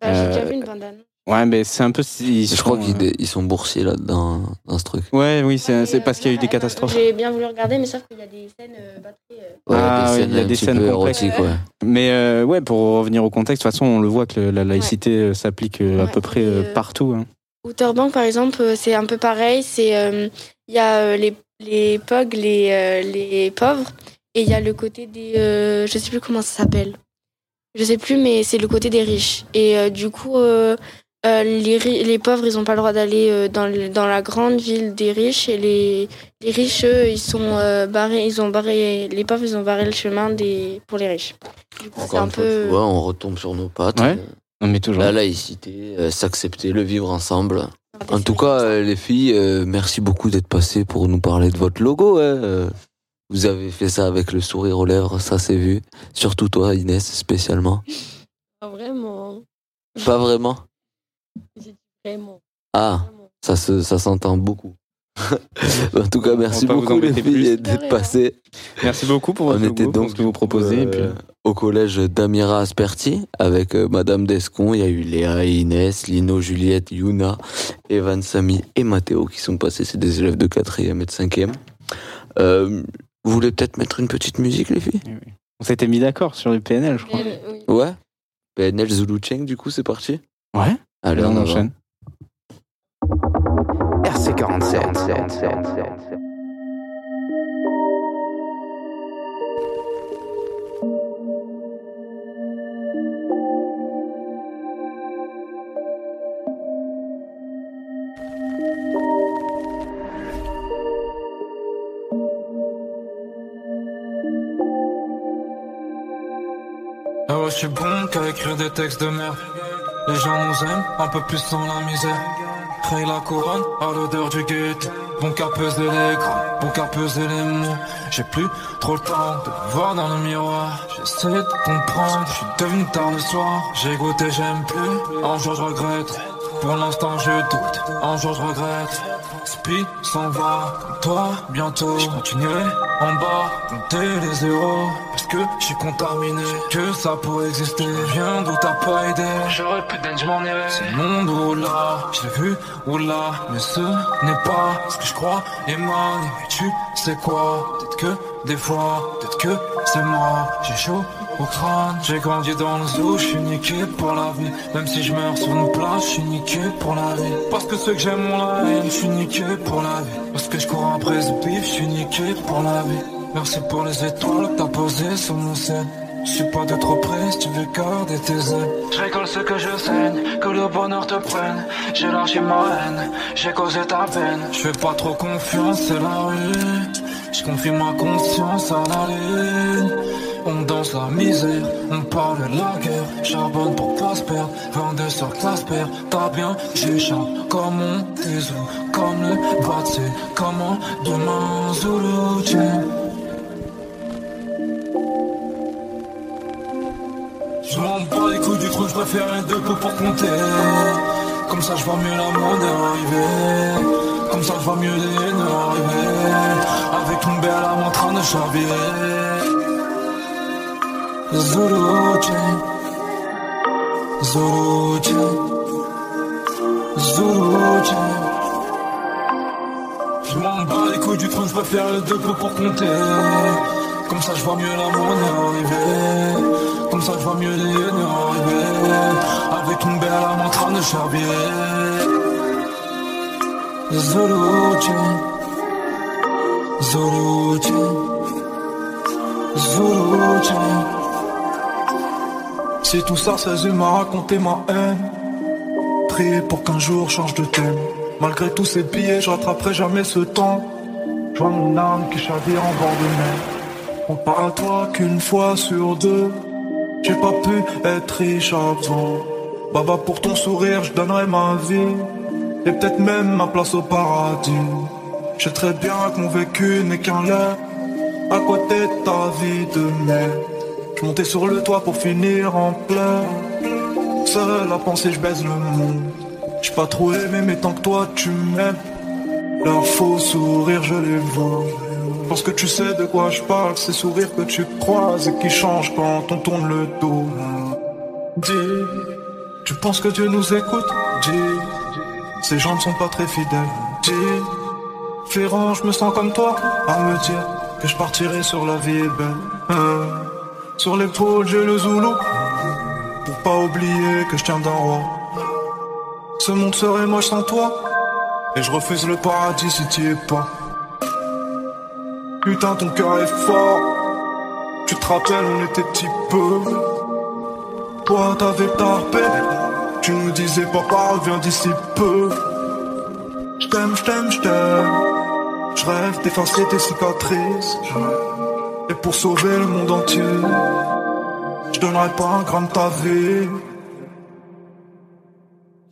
Bah, J'ai déjà vu une bande. Ouais, mais c'est un peu. Ils Je sont, crois qu'ils euh, ils sont boursiers là-dedans, dans ce truc. Ouais, oui, c'est c'est parce qu'il y a eu des catastrophes. J'ai bien voulu regarder, mais sauf qu'il y a des scènes euh, euh, Ouais, Ah, il y a des petit scènes érotiques, ouais. Mais euh, ouais, pour revenir au contexte, de toute façon, on le voit que la laïcité euh, s'applique euh, à peu près euh, euh, partout. hein. Outer Bank, par exemple, euh, c'est un peu pareil. C'est euh, il y a euh, les les pogs, les euh, les pauvres, et il y a le côté des euh, je sais plus comment ça s'appelle. Je sais plus, mais c'est le côté des riches. Et euh, du coup, euh, les pauvres, ils ont pas le droit d'aller euh, dans la grande ville des riches, et les les riches, eux, ils sont euh, barrés, ils ont barré les pauvres, ils ont barré le chemin des pour les riches. Du coup, c'est Encore un une fois, peu tu vois, on retombe sur nos pattes. Ouais. Euh, Non, mais toujours. La laïcité, euh, s'accepter, le vivre ensemble. En tout cas, euh, les filles, euh, merci beaucoup d'être passées pour nous parler de votre logo. hein. Vous avez fait ça avec le sourire aux lèvres, ça s'est vu. Surtout toi, Inès, spécialement. Pas vraiment. Pas vraiment? J'ai dit vraiment. Ah, ça se, ça s'entend beaucoup. en tout cas, merci beaucoup les filles d'être passées. Merci beaucoup pour votre On était donc ce que vous proposez. et puis- au collège d'Amira Asperti avec euh, Madame Descon. Il y a eu Léa et Inès, Lino, Juliette, Yuna, Evan, Samy et Mathéo qui sont passés. C'est des élèves de 4e et de 5e. Euh, Vous voulez peut-être mettre une petite musique, les filles? On s'était mis d'accord sur le PNL, je crois. Ouais. PNL Zulu Cheng, du coup, c'est parti? Ouais. Allez, on on enchaîne. enchaîne. RC47. Ah ouais, je suis bon qu'à écrire des textes de merde. Les gens nous aiment, un peu plus sans la misère. Crée la couronne à l'odeur du ghetto. Bon qu'à peser les gras, bon qu'à peser les mots. J'ai plus trop le temps de voir dans le miroir. J'essaie de comprendre, je suis devenu tard le soir. J'ai goûté, j'aime plus. Un jour je regrette. Pour l'instant je doute, un jour je regrette. Speed s'en va, toi, bientôt. Je continuerai en bas, compter les zéros. Parce que je suis contaminé, que ça pourrait exister. Viens d'où t'as pas aidé. J'aurais pu d'être, je m'en irais. C'est le monde ou là, je l'ai vu ou là. Mais ce n'est pas ce que je crois. Et man, mais tu sais quoi? Peut-être que des fois, peut-être que c'est moi. J'ai chaud au crâne, j'ai grandi dans le zoo, je suis niqué pour la vie. Même si je meurs sur une place, je suis niqué pour la vie. Parce que ceux que j'aime ont la haine, je suis niqué pour la vie. Parce que je cours après ce bif, je suis niqué pour la vie. Merci pour les étoiles que t'as posées sur mon scène. Je suis pas de trop près si tu veux garder tes ailes. Je récolte ce que je saigne, que le bonheur te prenne. J'ai lâché ma haine, j'ai causé ta peine. Je fais pas trop confiance, c'est la rue. Je confie ma conscience à la lune. On danse la misère, on parle de la guerre. Charbonne pour pas se perdre, 22 sur classe père. T'as bien, j'échappe comme on des os, comme le batsé, comment demain Zulu bats les couilles du trou, je préfère un deux peu pour compter. Comme ça, je vois mieux la monde arriver. Comme ça, je vois mieux les haines arriver. Avec une belle âme en train de chavirer. Chain. Zulu Chain. Je m'en bats les couilles du trône, je préfère les deux peu pour compter. Comme ça, je vois mieux la monde arriver. Comme ça, je vois mieux les haines arriver. Avec une belle âme en train de. Zulu Chain. Zulu Chain. Si tout ça, c'est m'a raconté ma haine. Prier pour qu'un jour change de thème. Malgré tous ces billets, je rattraperai jamais ce temps. Je vois mon âme qui chavire en bord de mer. On parle à toi qu'une fois sur deux. J'ai pas pu être riche avant. Baba, pour ton sourire, je donnerai ma vie. Et peut-être même ma place au paradis. Je très bien que mon vécu n'est qu'un leurre. À côté de ta vie de merde. Je montais sur le toit pour finir en pleurs. Seul à penser, je baise le monde. J'ai pas trop aimé, mais tant que toi tu m'aimes. Leurs faux sourires, je les vois. Parce que tu sais de quoi je parle, ces sourires que tu croises et qui changent quand on tourne le dos. Dis, tu penses que Dieu nous écoute? Dis, ces gens ne sont pas très fidèles. Dis, Ferrand, je me sens comme toi, à me dire que je partirai sur la vie belle. Hein. Sur l'épaule, j'ai le Zoulou. Pour pas oublier que je tiens d'un roi. Ce monde serait moche sans toi. Et je refuse le paradis si t'y es pas. Putain, ton cœur est fort. Tu te rappelles, on était petit peu. Toi, t'avais tarpé. Tu nous disais, papa, reviens d'ici peu. Je t'aime, je t'aime, je t'aime. Je rêve d'effacer tes cicatrices. Et pour sauver le monde entier, je donnerai pas un gramme de ta vie.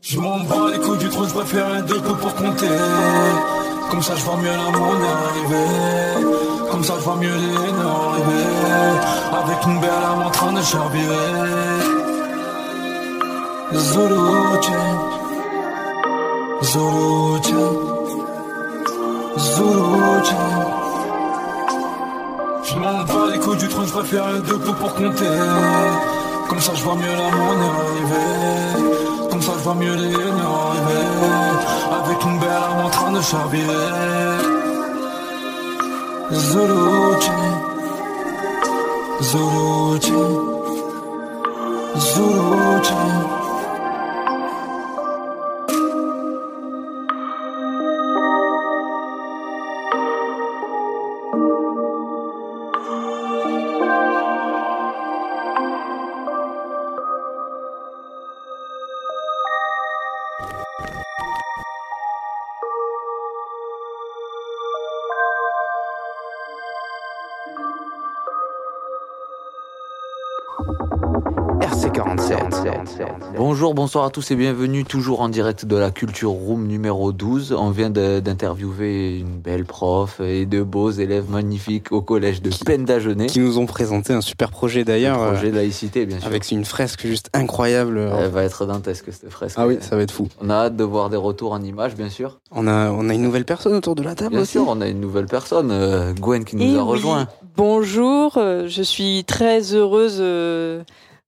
Je m'en bats les couilles du trône, je préfère deux peu pour compter. Comme ça, je vois mieux la monde arriver. Comme ça, je vois mieux les haines arriver. Avec une belle âme en train de chavirer. Zulu Chain. Zulu Chain. Zulu Chain. Je m'en bats les couilles du trône, je préfère les deux pour compter. Comme ça, je vois mieux la monde arriver. Ça, je vois mieux les haines arriver. Avec une belle âme en train de. Bonjour, bonsoir à tous et bienvenue toujours en direct de la Culture Room numéro 12. On vient d'interviewer une belle prof et de beaux élèves magnifiques au collège de Pendagenet. Qui nous ont présenté un super projet d'ailleurs. Un projet euh, de laïcité, bien sûr. Avec une fresque juste incroyable. Elle va être dantesque cette fresque. Ah oui, ça va être fou. On a hâte de voir des retours en images, bien sûr. On a, on a une nouvelle personne autour de la table Bien aussi. sûr, on a une nouvelle personne, euh, Gwen, qui nous a oui. rejoint. Bonjour, euh, je suis très heureuse euh,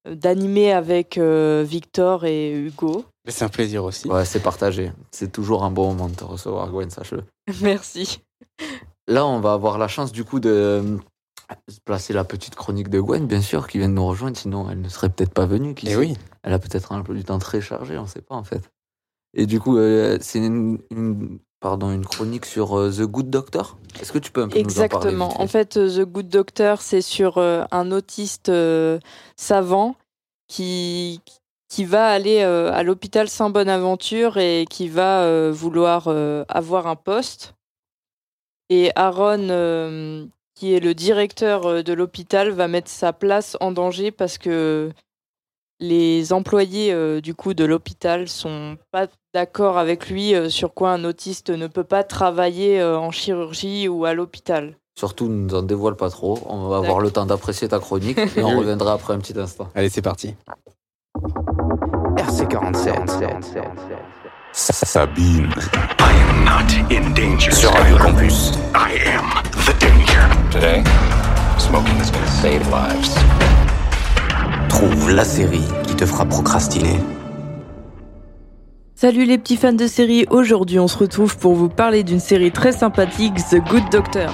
d'animer avec euh, Victor et Hugo. C'est un plaisir aussi. Ouais, c'est partagé. C'est toujours un bon moment de te recevoir, Gwen, sache-le. Merci. Là, on va avoir la chance du coup de euh, placer la petite chronique de Gwen, bien sûr, qui vient de nous rejoindre. Sinon, elle ne serait peut-être pas venue. qui Eh sait oui. Elle a peut-être un peu du temps très chargé, on ne sait pas en fait. Et du coup, euh, c'est une, une- pardon, une chronique sur euh, The Good Doctor. Est-ce que tu peux un peu nous en parler Exactement. En fait euh, The Good Doctor, c'est sur euh, un autiste euh, savant qui, qui va aller à l'hôpital Saint-Bonaventure et qui va vouloir avoir un poste. Et Aaron, qui est le directeur de l'hôpital, va mettre sa place en danger parce que les employés euh, du coup de l'hôpital sont pas d'accord avec lui euh, sur quoi un autiste ne peut pas travailler euh, en chirurgie ou à l'hôpital. Surtout, ne nous en dévoile pas trop. On va avoir le temps d'apprécier ta chronique et on reviendra après un petit instant. Allez, c'est parti. RC47. Sabine. I am not in danger. Sur Radio Campus. I am the danger. Today, smoking is gonna save lives. Trouve la série qui te fera procrastiner. Salut les petits fans de série, aujourd'hui on se retrouve pour vous parler d'une série très sympathique, The Good Doctor.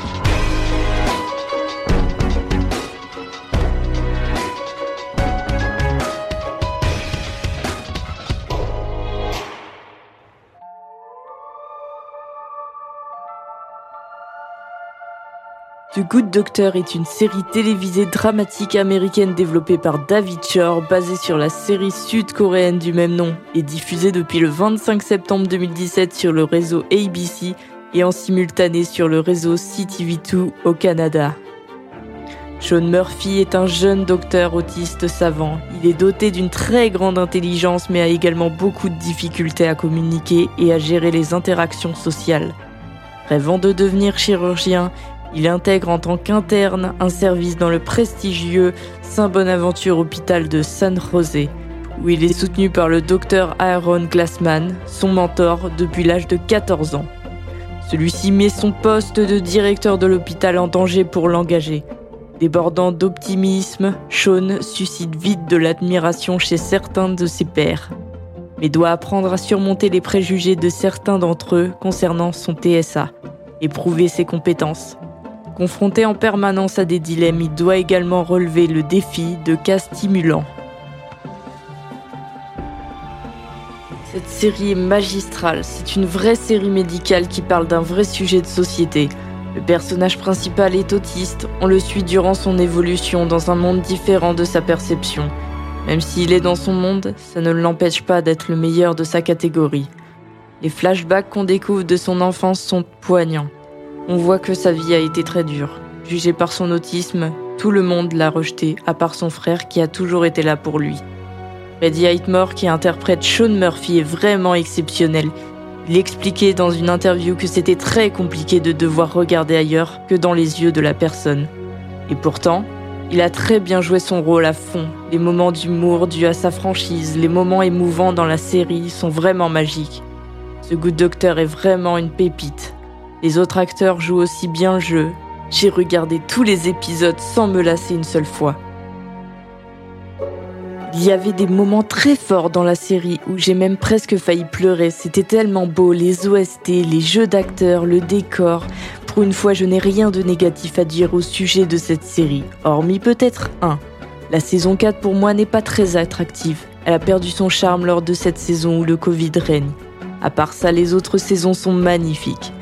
The Good Doctor est une série télévisée dramatique américaine développée par David Shore, basée sur la série sud-coréenne du même nom et diffusée depuis le 25 septembre 2017 sur le réseau ABC et en simultané sur le réseau CTV2 au Canada. Sean Murphy est un jeune docteur autiste savant. Il est doté d'une très grande intelligence mais a également beaucoup de difficultés à communiquer et à gérer les interactions sociales. Rêvant de devenir chirurgien, il intègre en tant qu'interne un service dans le prestigieux Saint-Bonaventure Hôpital de San José, où il est soutenu par le docteur Aaron Glassman, son mentor depuis l'âge de 14 ans. Celui-ci met son poste de directeur de l'hôpital en danger pour l'engager. Débordant d'optimisme, Sean suscite vite de l'admiration chez certains de ses pairs, mais doit apprendre à surmonter les préjugés de certains d'entre eux concernant son TSA et prouver ses compétences. Confronté en permanence à des dilemmes, il doit également relever le défi de cas stimulants. Cette série est magistrale, c'est une vraie série médicale qui parle d'un vrai sujet de société. Le personnage principal est autiste, on le suit durant son évolution dans un monde différent de sa perception. Même s'il est dans son monde, ça ne l'empêche pas d'être le meilleur de sa catégorie. Les flashbacks qu'on découvre de son enfance sont poignants. On voit que sa vie a été très dure. Jugé par son autisme, tout le monde l'a rejeté, à part son frère qui a toujours été là pour lui. Freddie Highmore, qui interprète Sean Murphy, est vraiment exceptionnel. Il expliquait dans une interview que c'était très compliqué de devoir regarder ailleurs que dans les yeux de la personne. Et pourtant, il a très bien joué son rôle à fond. Les moments d'humour dus à sa franchise, les moments émouvants dans la série sont vraiment magiques. Ce Good Doctor est vraiment une pépite. Les autres acteurs jouent aussi bien le jeu. J'ai regardé tous les épisodes sans me lasser une seule fois. Il y avait des moments très forts dans la série où j'ai même presque failli pleurer. C'était tellement beau, les OST, les jeux d'acteurs, le décor. Pour une fois, je n'ai rien de négatif à dire au sujet de cette série, hormis peut-être un. La saison 4 pour moi n'est pas très attractive. Elle a perdu son charme lors de cette saison où le Covid règne. À part ça, les autres saisons sont magnifiques.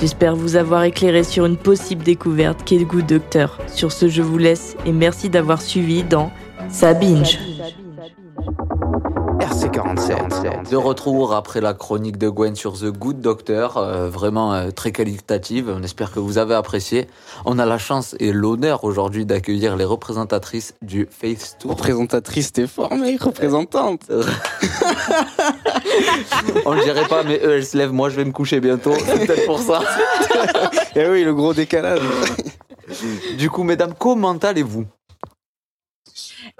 J'espère vous avoir éclairé sur une possible découverte qu'est le Good Doctor. Sur ce, je vous laisse et merci d'avoir suivi dans Sabinge. RC47. De retour après la chronique de Gwen sur The Good Doctor, euh, vraiment euh, très qualitative. On espère que vous avez apprécié. On a la chance et l'honneur aujourd'hui d'accueillir les représentatrices du Face Tour. Représentatrice, t'es formée, représentante. On ne dirait pas, mais eux, elles se lèvent. Moi, je vais me coucher bientôt. C'est peut-être pour ça. Et Eh oui, le gros décalage. Du coup, mesdames, comment allez-vous?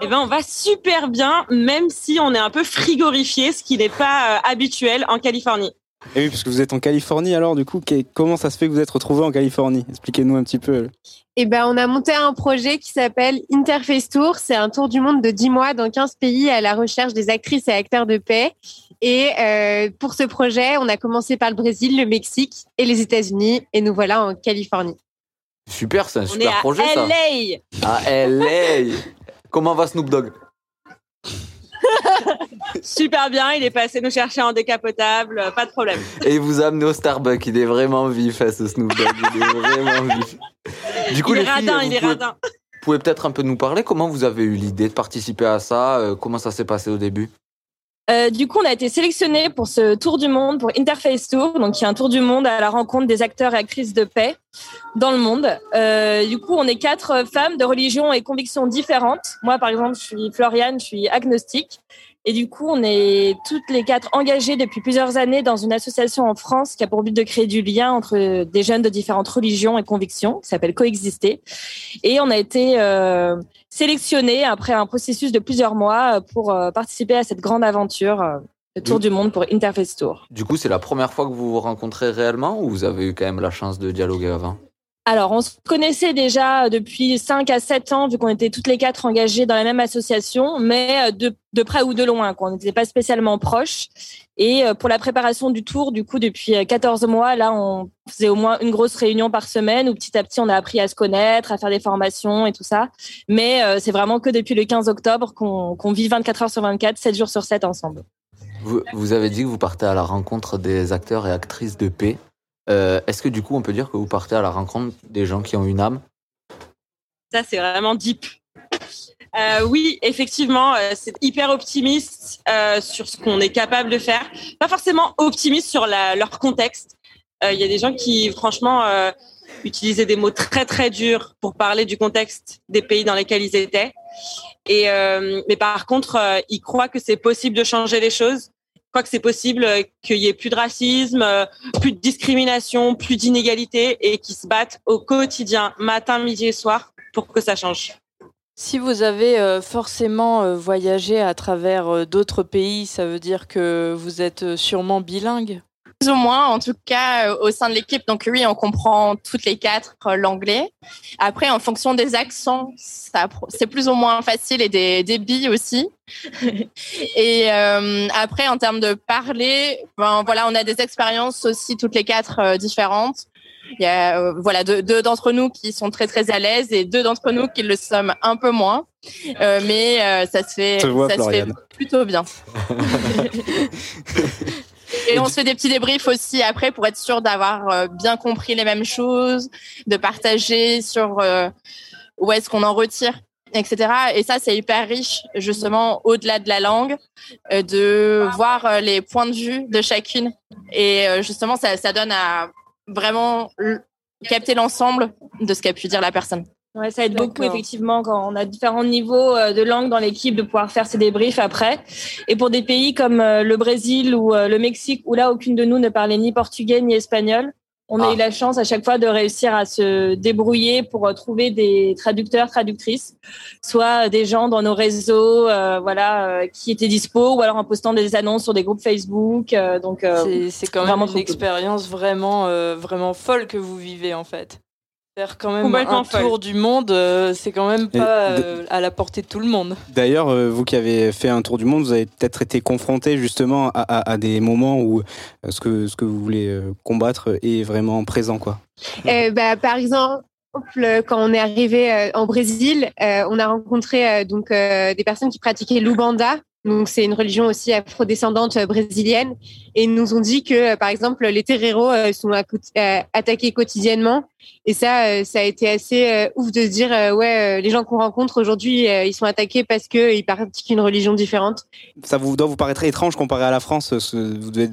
Eh ben, on va super bien, même si on est un peu frigorifié, ce qui n'est pas euh, habituel en Californie. Et oui, parce que vous êtes en Californie alors, du coup, comment ça se fait que vous êtes retrouvé en Californie? Expliquez-nous un petit peu. Eh ben, on a monté un projet qui s'appelle Interface Tour. C'est un tour du monde de 10 mois dans 15 pays à la recherche des actrices et acteurs de paix. Et euh, pour ce projet, on a commencé par le Brésil, le Mexique et les États-Unis. Et nous voilà en Californie. Super, c'est un On est super à projet, ça. LA. À LA. Comment va Snoop Dogg? Super bien, il est passé nous chercher en décapotable, euh, pas de problème. Et il vous a amené au Starbucks. Il est vraiment vif, hein, ce Snoop Dogg. Il est vraiment vif. Du coup, il est les filles, radin, vous il est pouvez- radin. Vous pouvez peut-être un peu nous parler comment vous avez eu l'idée de participer à ça euh, Comment ça s'est passé au début? Euh, du coup, on a été sélectionné pour ce tour du monde, pour Interface Tour, donc qui est un tour du monde à la rencontre des acteurs et actrices de paix dans le monde. Euh, du coup, on est quatre femmes de religions et convictions différentes. Moi, par exemple, je suis Floriane, je suis agnostique. Et du coup, on est toutes les quatre engagées depuis plusieurs années dans une association en France qui a pour but de créer du lien entre des jeunes de différentes religions et convictions, qui s'appelle Coexister. Et on a été euh, sélectionnés après un processus de plusieurs mois euh, pour euh, participer à cette grande aventure, euh, le Tour du Monde pour Interface Tour. Du coup, c'est la première fois que vous vous rencontrez réellement ou vous avez eu quand même la chance de dialoguer avant? Alors, on se connaissait déjà depuis 5 à 7 ans, vu qu'on était toutes les quatre engagées dans la même association, mais euh, de, près ou de loin, quoi. on n'était pas spécialement proches. Et euh, pour la préparation du tour, du coup, depuis euh, 14 mois, là, on faisait au moins une grosse réunion par semaine où petit à petit, on a appris à se connaître, à faire des formations et tout ça. Mais euh, c'est vraiment que depuis le 15 octobre qu'on vit 24 heures sur 24, 7 jours sur 7 ensemble. vous avez dit que vous partez à la rencontre des acteurs et actrices de paix. Euh, Est-ce que du coup, on peut dire que vous partez à la rencontre des gens qui ont une âme? Ça, c'est vraiment deep. Euh, oui, effectivement, euh, c'est hyper optimiste sur ce qu'on est capable de faire. Pas forcément optimiste sur leur contexte. Il y a des gens qui, franchement, utilisaient des mots très très durs pour parler du contexte des pays dans lesquels ils étaient. Mais par contre, ils croient que c'est possible de changer les choses. Croient que c'est possible euh, qu'il y ait plus de racisme, euh, plus de discrimination, plus d'inégalité, et qui se battent au quotidien, matin, midi et soir, pour que ça change. Si vous avez euh, forcément voyagé à travers d'autres pays, ça veut dire que vous êtes sûrement bilingue? Ou moins, en tout cas, euh, au sein de l'équipe. Donc oui, on comprend toutes les quatre euh, l'anglais. Après, en fonction des accents, c'est plus ou moins facile et des débits aussi. et euh, après, en termes de parler, ben, voilà, on a des expériences aussi toutes les quatre euh, différentes. Il y a euh, voilà deux, deux d'entre nous qui sont très très à l'aise et deux d'entre nous qui le sommes un peu moins. Euh, mais euh, ça se fait, vois, ça se fait plutôt bien. Et on se fait des petits débriefs aussi après pour être sûr d'avoir euh, bien compris les mêmes choses, de partager sur euh, où est-ce qu'on en retire, etc. Et ça, c'est hyper riche, justement, au-delà de la langue, euh, de voir euh, les points de vue de chacune. Et euh, justement, ça, ça donne à vraiment capter l'ensemble de ce qu'a pu dire la personne. Ouais, ça aide beaucoup effectivement quand on a différents niveaux euh, de langue dans l'équipe de pouvoir faire ces débriefs après. Et pour des pays comme euh, le Brésil ou euh, le Mexique où là aucune de nous ne parlait ni portugais ni espagnol, on a eu la chance à chaque fois de réussir à se débrouiller pour trouver des traducteurs, traductrices, soit des gens dans nos réseaux, euh, voilà, euh, qui étaient dispo, ou alors en postant des annonces sur des groupes Facebook. euh, donc C'est- quand même une cool. expérience vraiment, vraiment folle que vous vivez en fait. Faire quand même un folle. tour du monde, euh, c'est quand même pas euh, à la portée de tout le monde. D'ailleurs, euh, vous qui avez fait un tour du monde, vous avez peut-être été confronté justement à, à- à des moments où euh, ce, que, ce que vous voulez euh, combattre est vraiment présent. Quoi. Euh, bah, par exemple, quand on est arrivé en Brésil, on a rencontré donc des personnes qui pratiquaient l'Ubanda. Donc c'est une religion aussi afrodescendante euh, brésilienne et ils nous ont dit que euh, par exemple les terreiros euh, sont attaqués quotidiennement et ça ça a été assez ouf de se dire ouais les gens qu'on rencontre aujourd'hui ils sont attaqués parce que ils pratiquent une religion différente. Ça vous, doit vous paraître étrange comparé à la France. ce- vous, devez,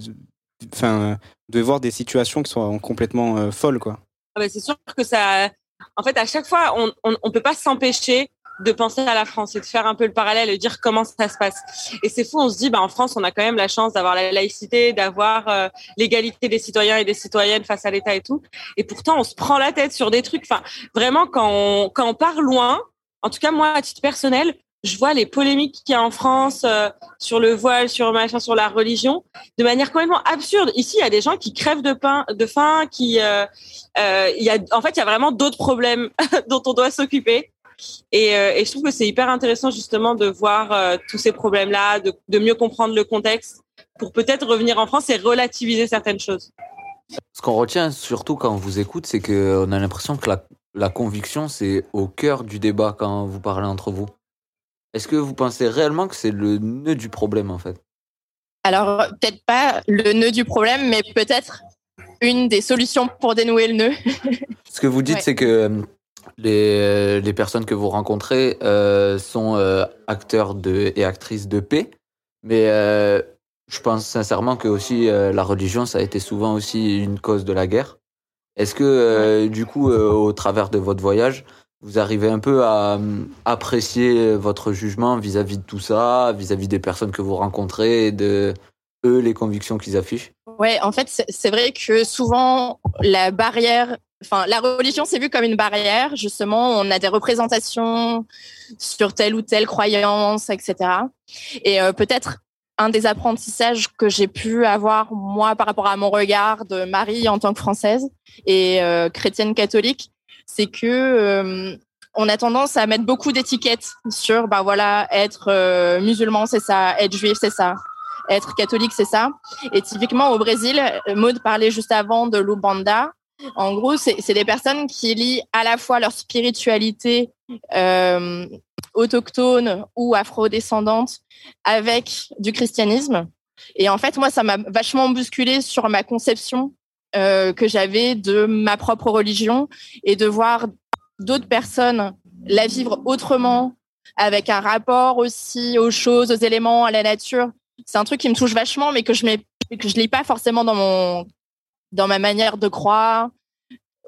enfin, vous devez voir des situations qui sont complètement folles. Quoi. Ah bah, c'est sûr que ça. En fait, à chaque fois, on on peut pas s'empêcher de penser à la France et de faire un peu le parallèle et dire comment ça se passe. Et c'est fou, on se dit, bah, en France, on a quand même la chance d'avoir la laïcité, d'avoir euh, l'égalité des citoyens et des citoyennes face à l'État et tout. Et pourtant, on se prend la tête sur des trucs. Enfin, vraiment, quand on, quand on part loin, en tout cas, moi, à titre personnel, je vois les polémiques qu'il y a en France euh, sur le voile, sur machin, sur la religion, de manière complètement absurde. Ici, il y a des gens qui crèvent de pain, de faim, qui, euh, euh, il y a, en fait, il y a vraiment d'autres problèmes dont on doit s'occuper. Et, euh, et je trouve que c'est hyper intéressant justement de voir euh, tous ces problèmes-là, de, de mieux comprendre le contexte pour peut-être revenir en France et relativiser certaines choses. Ce qu'on retient surtout quand on vous écoute, c'est qu'on a l'impression que la, la conviction, c'est au cœur du débat quand vous parlez entre vous. Est-ce que vous pensez réellement que c'est le nœud du problème en fait? Alors, peut-être pas le nœud du problème, mais peut-être une des solutions pour dénouer le nœud. Ce que vous dites, Ouais. c'est que euh, les, les personnes que vous rencontrez euh, sont euh, acteurs de, et actrices de paix, mais euh, je pense sincèrement que aussi euh, la religion, ça a été souvent aussi une cause de la guerre. Est-ce que euh, du coup, euh, au travers de votre voyage, vous arrivez un peu à euh, apprécier votre jugement vis-à-vis de tout ça, vis-à-vis des personnes que vous rencontrez et de eux, les convictions qu'ils affichent? Ouais, en fait, c'est vrai que souvent, la barrière, enfin, la religion, c'est vu comme une barrière. Justement, on a des représentations sur telle ou telle croyance, etc. Et euh, peut-être un des apprentissages que j'ai pu avoir, moi, par rapport à mon regard de Marie en tant que française et euh, chrétienne catholique, c'est que euh, on a tendance à mettre beaucoup d'étiquettes sur, ben voilà, être euh, musulman, c'est ça, être juif, c'est ça, être catholique, c'est ça. Et typiquement au Brésil, euh, Maud parlait juste avant de l'Ubanda. En gros, c'est des personnes qui lient à la fois leur spiritualité euh, autochtone ou afro-descendante avec du christianisme. Et en fait, moi, ça m'a vachement bousculé sur ma conception euh, que j'avais de ma propre religion et de voir d'autres personnes la vivre autrement, avec un rapport aussi aux choses, aux éléments, à la nature. C'est un truc qui me touche vachement, mais que je mets, que je lis pas forcément dans mon, dans ma manière de croire.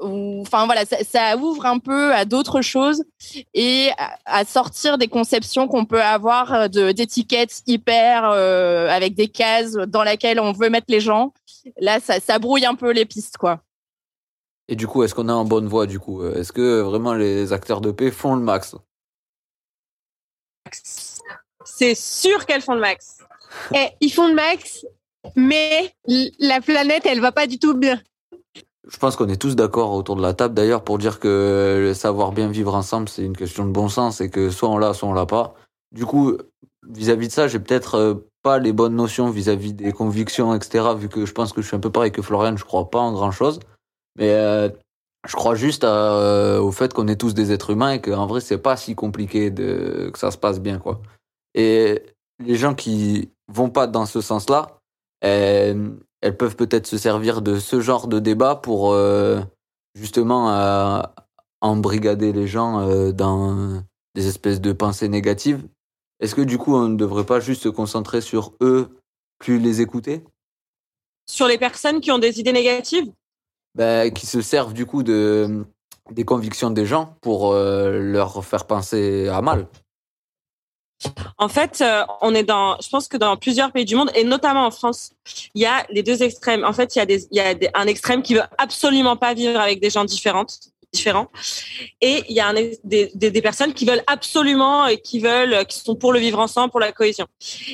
Ou, enfin voilà, ça, ça ouvre un peu à d'autres choses et à, à sortir des conceptions qu'on peut avoir de d'étiquettes hyper euh, avec des cases dans lesquelles on veut mettre les gens. Là, ça, ça brouille un peu les pistes, quoi. Et du coup, est-ce qu'on est en bonne voie du coup? Est-ce que vraiment les acteurs de paix font le max? C'est sûr qu'elles font le max. Et ils font le max, mais la planète, elle va pas du tout bien. Je pense qu'on est tous d'accord autour de la table d'ailleurs pour dire que le savoir bien vivre ensemble, c'est une question de bon sens et que soit on l'a, soit on l'a pas. Du coup, vis-à-vis de ça, j'ai peut-être euh, pas les bonnes notions vis-à-vis des convictions, etc. Vu que je pense que je suis un peu pareil que Florian, je crois pas en grand chose. Mais euh, je crois juste euh, au fait qu'on est tous des êtres humains et qu'en vrai, c'est pas si compliqué que ça se passe bien, quoi. Et les gens qui vont pas dans ce sens-là, euh, elles peuvent peut-être se servir de ce genre de débat pour euh, justement euh, embrigader les gens euh, dans des espèces de pensées négatives. Est-ce que du coup, on ne devrait pas juste se concentrer sur eux, plus les écouter? Sur les personnes qui ont des idées négatives, ben, Qui se servent du coup de, des convictions des gens pour leur faire penser à mal. En fait, euh, on est dans, je pense que dans plusieurs pays du monde et notamment en France, il y a les deux extrêmes. En fait, il y a, des, il y a un extrême qui veut absolument pas vivre avec des gens différentes différents. Et il y a des, personnes qui veulent absolument et qui veulent, qui sont pour le vivre ensemble, pour la cohésion.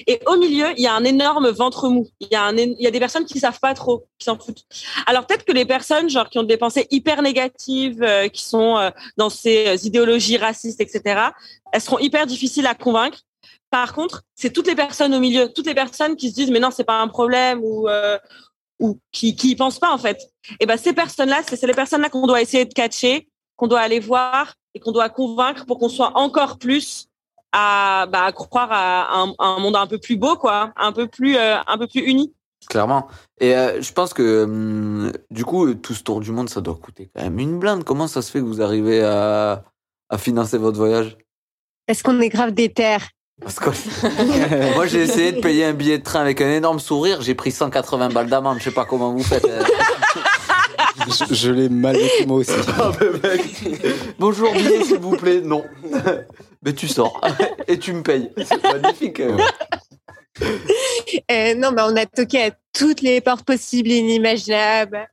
Et au milieu, il y a un énorme ventre mou. Il y a il y a des personnes qui savent pas trop, qui s'en foutent. Alors peut-être que les personnes, genre, qui ont des pensées hyper négatives, euh, qui sont euh, dans ces idéologies racistes, etc., elles seront hyper difficiles à convaincre. Par contre, c'est toutes les personnes au milieu, toutes les personnes qui se disent mais non, c'est pas un problème euh, ou qui qui y pensent pas en fait. Et ben ces personnes-là, c'est les personnes-là qu'on doit essayer de catcher, qu'on doit aller voir et qu'on doit convaincre pour qu'on soit encore plus à, bah, à croire à un, à un, monde un peu plus beau, quoi, un peu plus euh, un peu plus uni. Clairement. Et euh, je pense que hum, du coup, tout ce tour du monde, ça doit coûter quand même une blinde. Comment ça se fait que vous arrivez à, à financer votre voyage? Parce qu'on est grave des terres. Parce que moi j'ai essayé de payer un billet de train avec un énorme sourire, j'ai pris 180 balles d'amende, je sais pas comment vous faites. je, je l'ai mal vécu moi aussi. Ah, mec. Bonjour billet s'il vous plaît, non. Mais tu sors et tu me payes. C'est magnifique. Euh, non, mais on a toqué à toutes les portes possibles et inimaginables.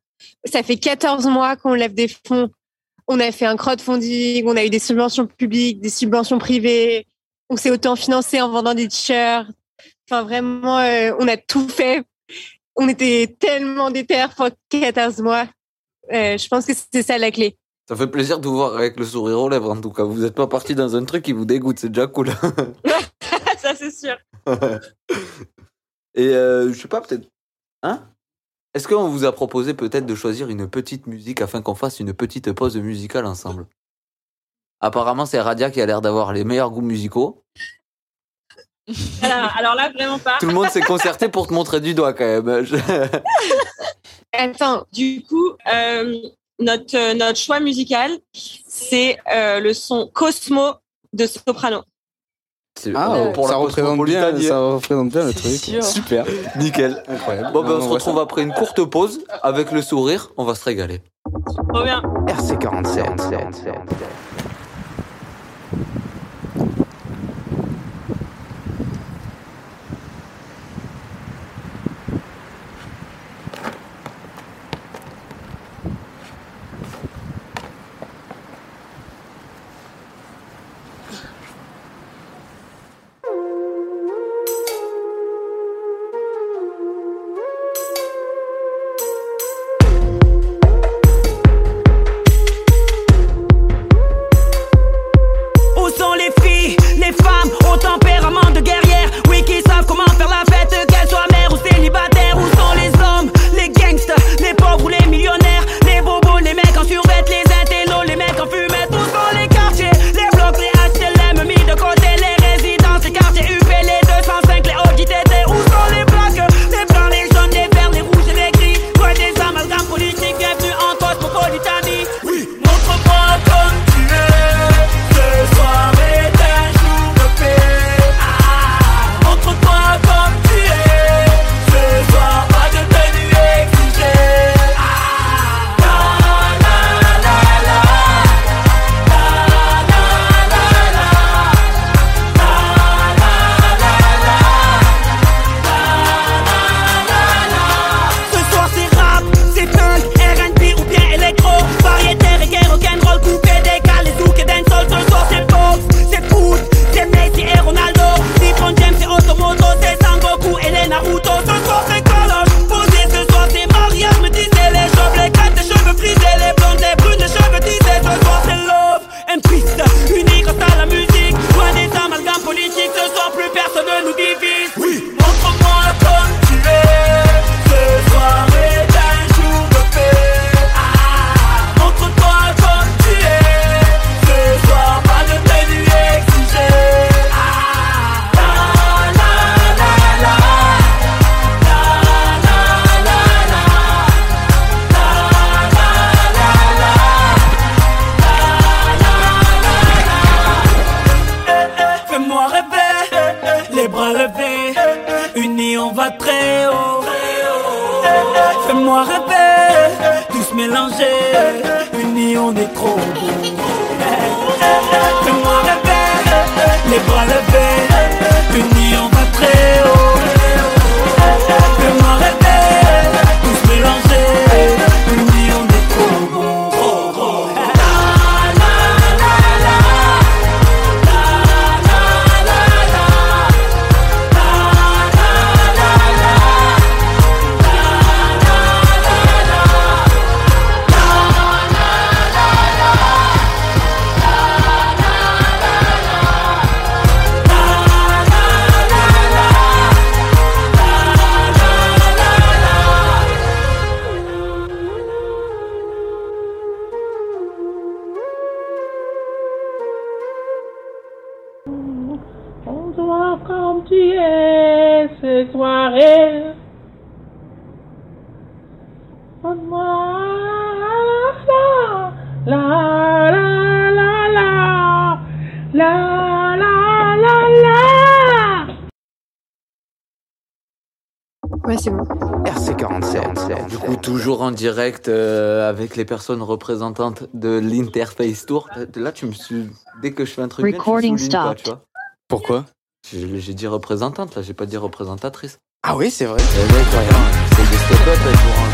Ça fait 14 mois qu'on lève des fonds. On a fait un crowdfunding, on a eu des subventions publiques, des subventions privées. On s'est autant financé en vendant des t-shirts. Enfin, vraiment, euh, on a tout fait. On était tellement déter pour 14 mois. Euh, je pense que c'est ça la clé. Ça fait plaisir de vous voir avec le sourire aux lèvres en tout cas. Vous n'êtes pas parti dans un truc qui vous dégoûte, c'est déjà cool. ça c'est sûr. Et euh, je sais pas, peut-être. Hein? Est-ce qu'on vous a proposé peut-être de choisir une petite musique afin qu'on fasse une petite pause musicale ensemble? Apparemment, c'est Radia qui a l'air d'avoir les meilleurs goûts musicaux. Alors, alors là, vraiment pas. Tout le monde s'est concerté pour te montrer du doigt quand même. Attends, du coup, euh, notre, euh, notre choix musical, c'est euh, le son Cosmo de Soprano. Ah, Euh, ça, représente bien, ça représente bien le truc. sûr. Super. Nickel. Incroyable. Bon, ben, on se voit retrouve après une courte pause avec le sourire. On va se régaler. Trop bien. RC47. La la la la. Ouais, c'est bon. RC47. Du coup, toujours en direct euh, avec les personnes représentantes de l'Interface Tour. Euh, Là, tu me suis... Dès que je fais un truc bien, tu me Recording soulignes, quoi, stopped. tu vois. Pourquoi? J'ai j'ai dit représentante, là, j'ai pas dit représentatrice. Ah oui, c'est vrai. Le mec, attends, c'est des.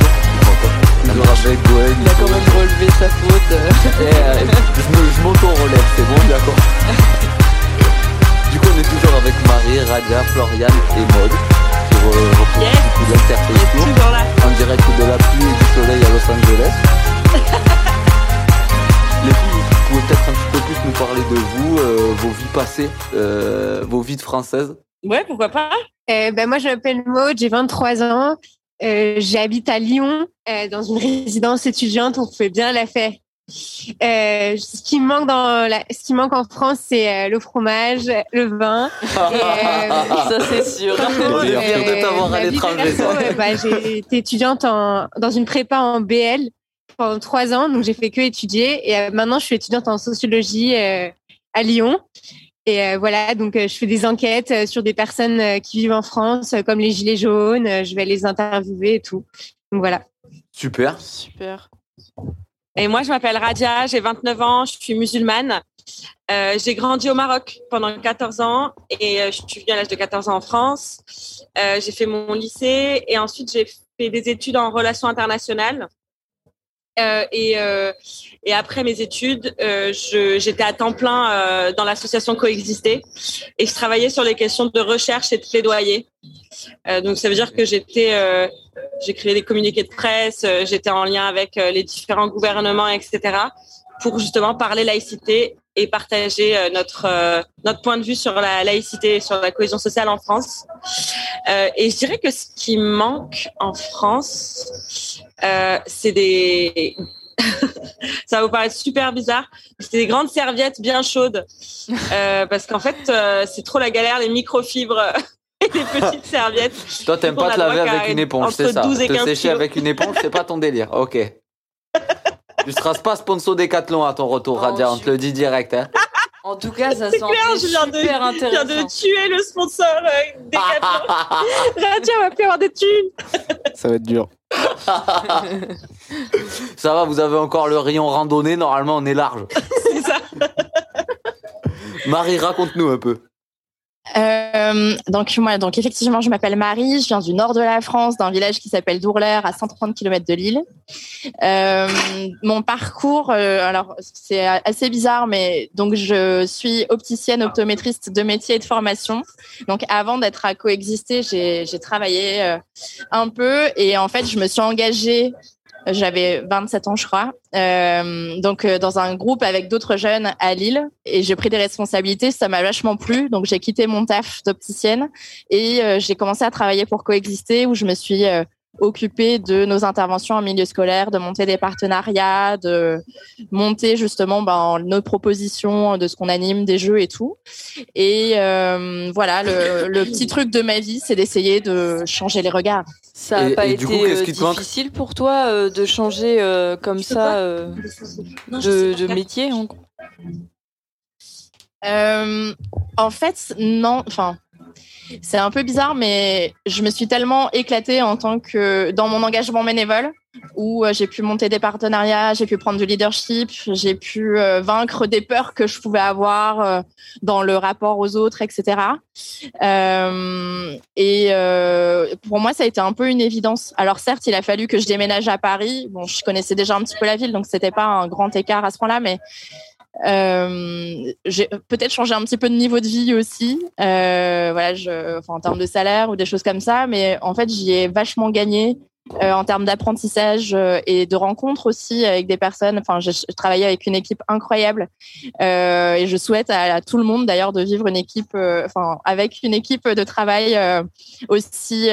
Avec Gwen. Il a quand même relevé sa faute. Eh, euh, je m'auto-relève, c'est bon, d'accord. Du coup, on est toujours avec Marie, Radia, Florian et Maud. Qui re- représentent du coup l'Interface Tour. En direct de la pluie et du soleil à Los Angeles. Les filles, vous pouvez peut-être un petit peu plus nous parler de vous, euh, vos vies passées, euh, vos vies de françaises. Ouais, pourquoi pas Euh, ben, moi, je m'appelle Maud, j'ai 23 ans. Euh, J'habite à Lyon, euh, dans une résidence étudiante. On fait bien la fête. Euh, ce qui manque dans la, ce qui manque en France, c'est euh, le fromage, le vin. Et, Ça, c'est sûr. Bah, j'ai été étudiante en, dans une prépa en BL pendant trois ans, donc j'ai fait que étudier. Et euh, maintenant, je suis étudiante en sociologie euh, à Lyon. Et euh, voilà, donc euh, je fais des enquêtes euh, sur des personnes euh, qui vivent en France, euh, comme les Gilets jaunes. euh, je vais les interviewer et tout. Donc voilà. Super. Super. Et moi, je m'appelle Radia, j'ai 29 ans, je suis musulmane. Euh, j'ai grandi au Maroc pendant 14 ans et euh, je suis venue à l'âge de 14 ans en France. Euh, j'ai fait mon lycée et ensuite j'ai fait des études en relations internationales. Euh, et, euh, et après mes études, euh, j'étais à temps plein dans l'association Coexister et je travaillais sur les questions de recherche et de plaidoyer. Donc ça veut dire que j'étais, j'ai créé des communiqués de presse, j'étais en lien avec les différents gouvernements, etc. pour justement parler laïcité et partager notre notre point de vue sur la laïcité et sur la cohésion sociale en France. Et je dirais que ce qui manque en France, euh, c'est des ça va vous paraître super bizarre. C'est des grandes serviettes bien chaudes. Euh, parce qu'en fait, euh, c'est trop la galère, les microfibres et les petites serviettes. Toi, t'aimes pas te laver avec une éponge, c'est ça 12 et Te 15 sécher avec une éponge, c'est pas ton délire. Ok. tu seras pas sponsor Décathlon à ton retour, Radia, on te le dit direct. Hein. En tout cas, ça C'est sentait clair, je viens de, super je viens de intéressant. tuer le sponsor euh, Décathlon. Radia va plus avoir des thunes. Ça va être dur. Ça va, vous avez encore le rayon randonnée, normalement on est large. C'est ça. Marie, raconte-nous un peu. Euh, donc moi, donc effectivement, je m'appelle Marie, je viens du nord de la France, d'un village qui s'appelle Dourlers, à 130 km de Lille. Euh, mon parcours, euh, alors c'est assez bizarre, mais donc je suis opticienne, optométriste de métier et de formation. Donc avant d'être à coexister, j'ai j'ai travaillé euh, un peu et en fait, je me suis engagée j'avais 27 ans, je crois. Euh, donc, euh, dans un groupe avec d'autres jeunes à Lille, et j'ai pris des responsabilités. Ça m'a vachement plu. Donc, j'ai quitté mon taf d'opticienne et euh, j'ai commencé à travailler pour coexister, où je me suis occupée de nos interventions en milieu scolaire, de monter des partenariats, de monter justement ben, nos propositions, de ce qu'on anime, des jeux et tout. Et euh, voilà, le, le petit truc de ma vie, c'est d'essayer de changer les regards. Ça n'a pas et été coup, euh, difficile pour toi euh, de changer euh, comme ça euh, de, de métier en- Euh, en fait, non. Enfin, c'est un peu bizarre, mais je me suis tellement éclatée en tant que dans mon engagement bénévole, où euh, j'ai pu monter des partenariats, j'ai pu prendre du leadership, j'ai pu euh, vaincre des peurs que je pouvais avoir euh, dans le rapport aux autres, etc. Et pour moi, ça a été un peu une évidence. Alors certes, il a fallu que je déménage à Paris. Bon, je connaissais déjà un petit peu la ville, donc c'était pas un grand écart à ce point-là, mais euh, j'ai peut-être changé un petit peu de niveau de vie aussi, euh, voilà, en termes de salaire ou des choses comme ça, mais en fait, j'y ai vachement gagné euh, en termes d'apprentissage et de rencontres aussi avec des personnes. Enfin, j'ai je travaillais avec une équipe incroyable et je souhaite à, à tout le monde d'ailleurs de vivre une équipe, enfin, avec une équipe de travail aussi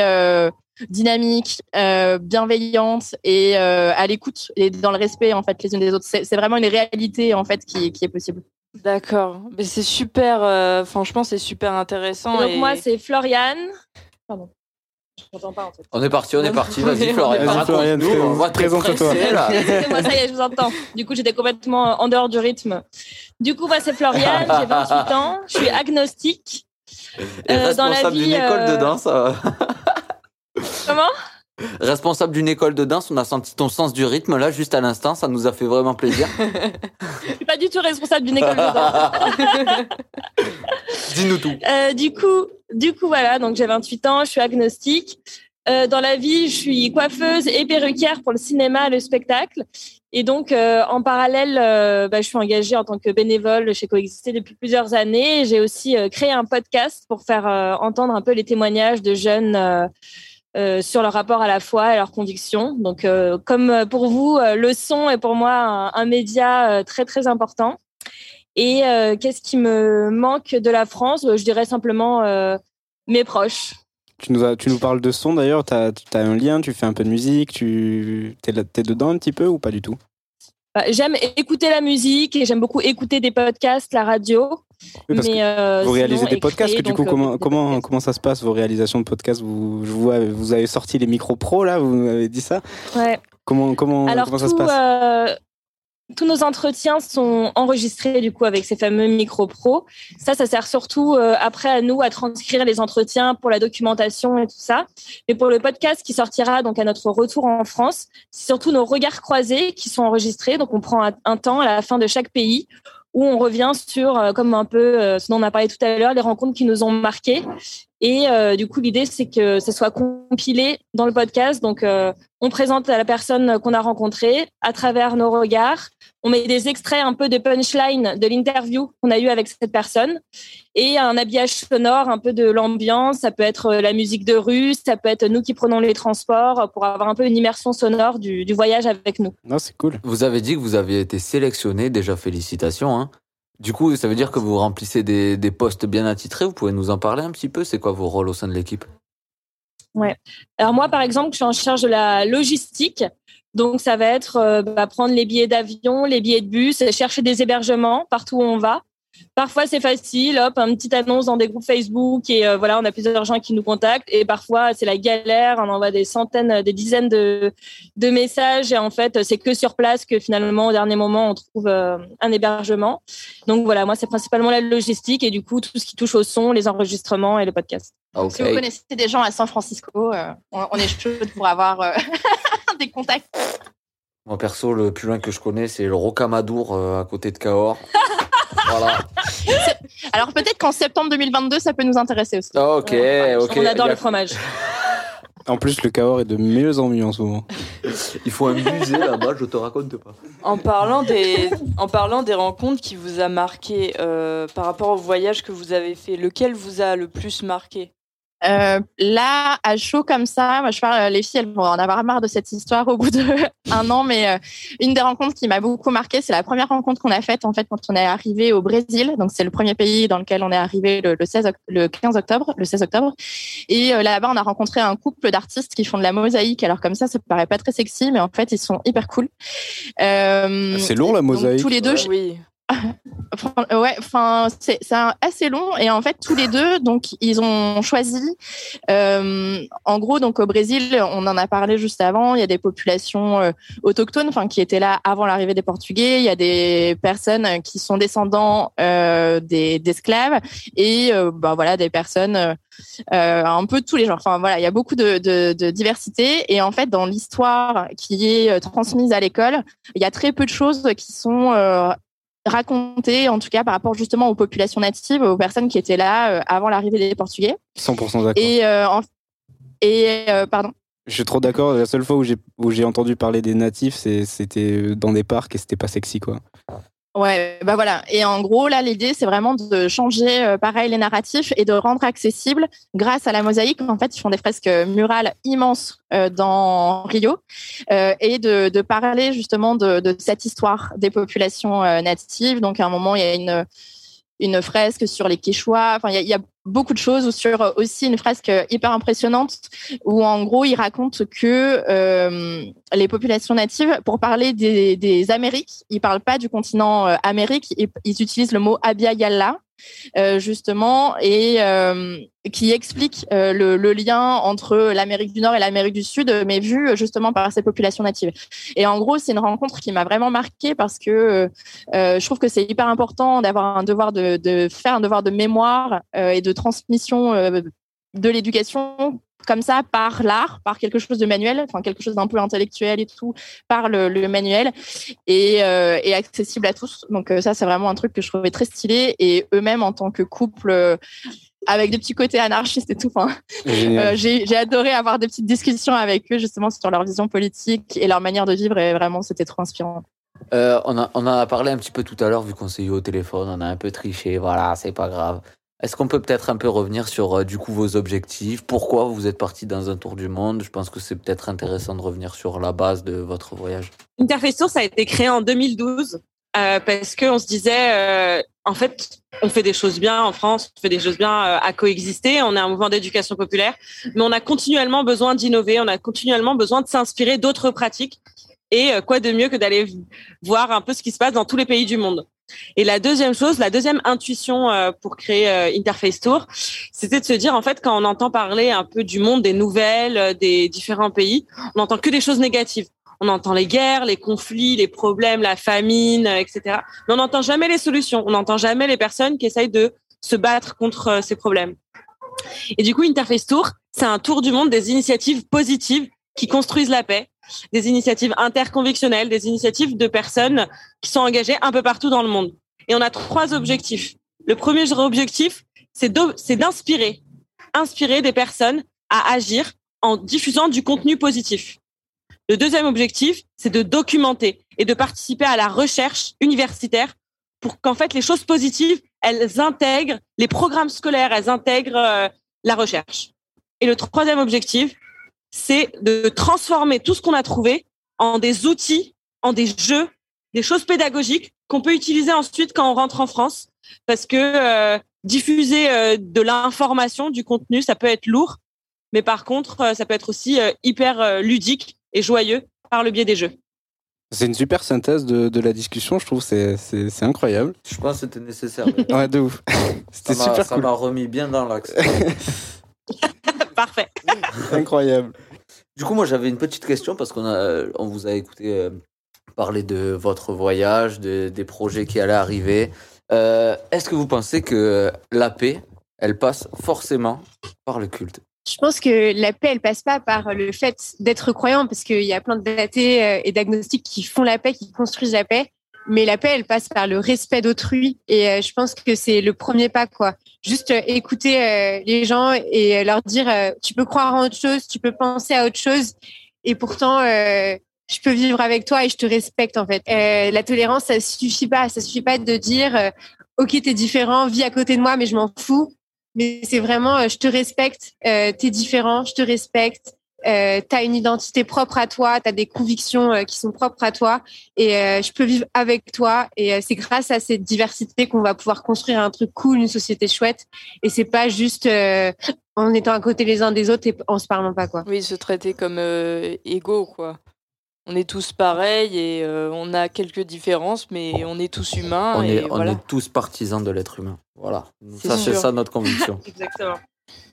dynamique, euh, bienveillante et euh, à l'écoute et dans le respect en fait les unes des autres. C'est vraiment une réalité en fait qui, qui est possible. D'accord. Mais c'est super, euh, franchement, c'est super intéressant. Et donc et- moi, c'est Floriane. Pardon. Pas en fait. On est parti, on est parti. Vas-y, Florian. Vas-y, Florian, raconte-nous, on voit que t'es présente-toi. pressé, là. Excusez-moi, ça y est, je vous entends. Du coup, j'étais complètement en dehors du rythme. Du coup, moi, c'est Floriane, j'ai 28 ans, je suis agnostique. Et Euh, dans la vie, école de euh, danse. Comment? Responsable d'une école de danse, on a senti ton sens du rythme là, juste à l'instant. Ça nous a fait vraiment plaisir. Je suis pas du tout responsable d'une école de danse. Dis-nous tout. Euh, du coup, du coup, voilà, donc j'ai 28 ans, je suis agnostique. Euh, dans la vie, je suis coiffeuse et perruquière pour le cinéma le spectacle. Et donc, euh, en parallèle, euh, bah, je suis engagée en tant que bénévole chez Coexister depuis plusieurs années. J'ai aussi euh, créé un podcast pour faire entendre un peu les témoignages de jeunes euh, euh, sur leur rapport à la foi et leurs convictions. Donc, euh, comme pour vous, euh, le son est pour moi un, média euh, très, très important. Et euh, qu'est-ce qui me manque de la France? Je dirais simplement euh, mes proches. Tu nous, tu nous parles de son d'ailleurs, tu as, un lien, tu fais un peu de musique, tu es, es dedans un petit peu ou pas du tout? Bah, j'aime écouter la musique et j'aime beaucoup écouter des podcasts, la radio. Oui, mais, euh, Vous réalisez sinon, des podcasts, que du coup, euh, comment, comment, comment ça se passe, vos réalisations de podcasts? Vous, Je vois, vous avez sorti les micros pro là, vous m'avez dit ça Ouais. Comment, comment, Alors, comment ça se passe? euh, tous nos entretiens sont enregistrés du coup avec ces fameux micros pro. Ça, ça sert surtout euh, après à nous à transcrire les entretiens pour la documentation et tout ça. Mais pour le podcast qui sortira donc à notre retour en France, c'est surtout nos regards croisés qui sont enregistrés. Donc on prend un, un temps à la fin de chaque pays où on revient sur, euh, comme un peu euh, ce dont on a parlé tout à l'heure, les rencontres qui nous ont marqués. Et euh, du coup, l'idée, c'est que ça soit compilé dans le podcast. Donc, euh, on présente à la personne qu'on a rencontrée à travers nos regards. On met des extraits un peu de punchline de l'interview qu'on a eu avec cette personne et un habillage sonore, un peu de l'ambiance. Ça peut être la musique de rue, ça peut être nous qui prenons les transports pour avoir un peu une immersion sonore du, du voyage avec nous. Non, c'est cool. Vous avez dit que vous aviez été sélectionné, déjà félicitations. Hein. Du coup, ça veut dire que vous remplissez des, des postes bien attitrés. Vous pouvez nous en parler un petit peu C'est quoi vos rôles au sein de l'équipe? Ouais. Alors moi, par exemple, je suis en charge de la logistique. Donc, ça va être euh, bah, prendre les billets d'avion, les billets de bus, chercher des hébergements partout où on va. Parfois, c'est facile, hop, une petite annonce dans des groupes Facebook et euh, voilà, on a plusieurs gens qui nous contactent. Et parfois, c'est la galère, on envoie des centaines, des dizaines de, de messages et en fait, c'est que sur place que finalement, au dernier moment, on trouve euh, un hébergement. Donc voilà, moi, c'est principalement la logistique et du coup, tout ce qui touche au son, les enregistrements et le podcast. Si vous connaissez des gens à San Francisco, euh, on, on est chaud pour avoir euh, des contacts. Moi, perso, le plus loin que je connais, c'est le Rocamadour euh, à côté de Cahors. voilà. Alors peut-être qu'en septembre 2022, ça peut nous intéresser aussi. Ok, ok. On adore a- le fromage. En plus, le Cahors est de mieux en mieux en ce moment. Il faut un musée là-bas, je te raconte pas. En parlant des, en parlant des rencontres qui vous a marqué euh, par rapport au voyage que vous avez fait, lequel vous a le plus marqué? Euh, là, à chaud comme ça, moi je parle, les filles, elles vont en avoir marre de cette histoire au bout d'un an, mais euh, une des rencontres qui m'a beaucoup marqué, c'est la première rencontre qu'on a faite en fait quand on est arrivé au Brésil. Donc c'est le premier pays dans lequel on est arrivé le, le 16, oct- le 15 octobre, le 16 octobre. Et euh, là-bas, on a rencontré un couple d'artistes qui font de la mosaïque. Alors comme ça, ça paraît pas très sexy, mais en fait, ils sont hyper cool. Euh, C'est lourd la donc, mosaïque. tous les deux, je- Oui. Ouais, enfin, c'est assez long et en fait tous les deux, donc ils ont choisi. euh, en gros, donc au Brésil, on en a parlé juste avant. Il y a des populations euh, autochtones, enfin qui étaient là avant l'arrivée des Portugais. Il y a des personnes qui sont descendants euh, des d'esclaves et bah voilà des personnes un peu de tous les genres. Enfin voilà, il y a beaucoup de, diversité et en fait dans l'histoire qui est transmise à l'école, il y a très peu de choses qui sont raconter, en tout cas par rapport justement aux populations natives, aux personnes qui étaient là euh, avant l'arrivée des Portugais. 100% d'accord. Et, euh, en- et euh, pardon. Je suis trop d'accord. La seule fois où j'ai où j'ai entendu parler des natifs, c'était dans des parcs et c'était pas sexy quoi. Ouais, bah voilà. Et en gros, là, l'idée, c'est vraiment de changer, euh, pareil, les narratifs et de rendre accessible, grâce à la mosaïque. En fait, ils font des fresques murales immenses euh, dans Rio euh, et de, de parler justement de, de cette histoire des populations euh, natives. Donc, à un moment, il y a une une fresque sur les Quechua. Enfin, il y y a beaucoup de choses sur euh, aussi une fresque hyper impressionnante où en gros il raconte que euh, les populations natives, pour parler des, des Amériques, ils parlent pas du continent euh, Amérique, ils, ils utilisent le mot Abya Yalla. Euh, justement et euh, qui explique euh, le, lien entre l'Amérique du Nord et l'Amérique du Sud, mais vu justement par ces populations natives. Et en gros, c'est une rencontre qui m'a vraiment marquée parce que je trouve que c'est hyper important d'avoir un devoir de, faire un devoir de mémoire et de transmission de l'éducation comme ça par l'art, par quelque chose de manuel, enfin quelque chose d'un peu intellectuel et tout, par le, le manuel et, euh, et accessible à tous. Donc euh, ça, c'est vraiment un truc que je trouvais très stylé et eux-mêmes en tant que couple. euh, avec des petits côtés anarchistes et tout. Enfin, euh, j'ai j'ai adoré avoir des petites discussions avec eux justement sur leur vision politique et leur manière de vivre et vraiment c'était trop inspirant. Euh, on, a, on en a parlé un petit peu tout à l'heure, vu qu'on s'est eu au téléphone, on a un peu triché, voilà, c'est pas grave. Est-ce qu'on peut peut-être un peu revenir sur euh, du coup vos objectifs? Pourquoi vous êtes parti dans un tour du monde? Je pense que c'est peut-être intéressant de revenir sur la base de votre voyage. Interface Tour, ça a été créé en 2012 euh, parce qu'on se disait, euh, en fait, on fait des choses bien en France, on fait des choses bien euh, à coexister, on est un mouvement d'éducation populaire, mais on a continuellement besoin d'innover, on a continuellement besoin de s'inspirer d'autres pratiques. Et quoi de mieux que d'aller voir un peu ce qui se passe dans tous les pays du monde. Et la deuxième chose, la deuxième intuition euh, pour créer euh, Interface Tour, c'était de se dire en fait quand on entend parler un peu du monde, des nouvelles, euh, des différents pays, on n'entend que des choses négatives. On entend les guerres, les conflits, les problèmes, la famine, etc. Mais on n'entend jamais les solutions. On n'entend jamais les personnes qui essayent de se battre contre ces problèmes. Et du coup, Interface Tour, c'est un tour du monde des initiatives positives qui construisent la paix, des initiatives interconvictionnelles, des initiatives de personnes qui sont engagées un peu partout dans le monde. Et on a trois objectifs. Le premier objectif, c'est d'inspirer, inspirer des personnes à agir en diffusant du contenu positif. Le deuxième objectif, c'est de documenter et de participer à la recherche universitaire pour qu'en fait les choses positives, elles intègrent les programmes scolaires, elles intègrent euh, la recherche. Et le troisième objectif, c'est de transformer tout ce qu'on a trouvé en des outils, en des jeux, des choses pédagogiques qu'on peut utiliser ensuite quand on rentre en France, parce que euh, diffuser euh, de l'information, du contenu, ça peut être lourd, mais par contre, euh, ça peut être aussi euh, hyper euh, ludique et joyeux par le biais des jeux. C'est une super synthèse de, de la discussion, je trouve, c'est incroyable. Je pense que c'était nécessaire. Ouais, de ouf. C'était super Ça cool. m'a remis bien dans l'axe. Parfait. Incroyable. Du coup, moi, j'avais une petite question parce qu'on a, on vous a écouté euh, parler de votre voyage, de- des projets qui allaient arriver. Euh, Est-ce que vous pensez que la paix, elle passe forcément par le culte? Je pense que la paix, elle passe pas par le fait d'être croyant, parce qu'il y a plein d'athées euh, et d'agnostiques qui font la paix, qui construisent la paix. Mais la paix, elle passe par le respect d'autrui. Et euh, je pense que c'est le premier pas, quoi. Juste euh, écouter euh, les gens et euh, leur dire, euh, tu peux croire en autre chose, tu peux penser à autre chose. Et pourtant, euh, je peux vivre avec toi et je te respecte, en fait. La tolérance, ça suffit pas. Ça suffit pas de dire, OK, t'es différent, vis à côté de moi, mais je m'en fous mais c'est vraiment je te respecte, t'es différent, je te respecte, euh, t'as une identité propre à toi, t'as des convictions euh, qui sont propres à toi et euh, je peux vivre avec toi et euh, c'est grâce à cette diversité qu'on va pouvoir construire un truc cool, une société chouette et c'est pas juste euh, en étant à côté les uns des autres et en se parlant pas quoi. Oui, se traiter comme euh, égaux, quoi. On est tous pareils et euh, on a quelques différences, mais on est tous humains. on, et est, on est tous partisans de l'être humain. Voilà. C'est Ça, c'est ça notre conviction. Exactement.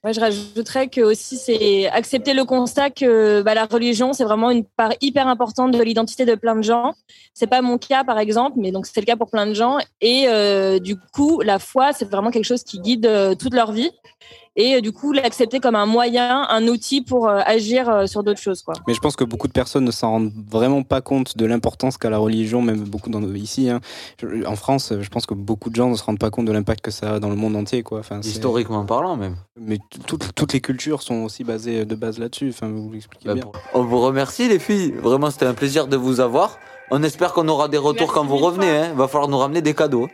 Ouais, je rajouterais que aussi c'est accepter le constat que bah, la religion c'est vraiment une part hyper importante de l'identité de plein de gens. C'est pas mon cas par exemple, mais donc c'est le cas pour plein de gens. Et euh, du coup, la foi c'est vraiment quelque chose qui guide euh, toute leur vie. Et euh, du coup, l'accepter comme un moyen, un outil pour euh, agir euh, sur d'autres choses, quoi. Mais je pense que beaucoup de personnes ne s'en rendent vraiment pas compte de l'importance qu'a la religion, même beaucoup dans nos, ici. hein. En France, je pense que beaucoup de gens ne se rendent pas compte de l'impact que ça a dans le monde entier. Quoi. Enfin, Historiquement parlant, même. Mais toutes, toutes les cultures sont aussi basées de base là-dessus. Enfin, vous l'expliquez Bah, bien. On vous remercie, les filles. Vraiment, c'était un plaisir de vous avoir. On espère qu'on aura des retours quand vous revenez. Hein. Va falloir nous ramener des cadeaux.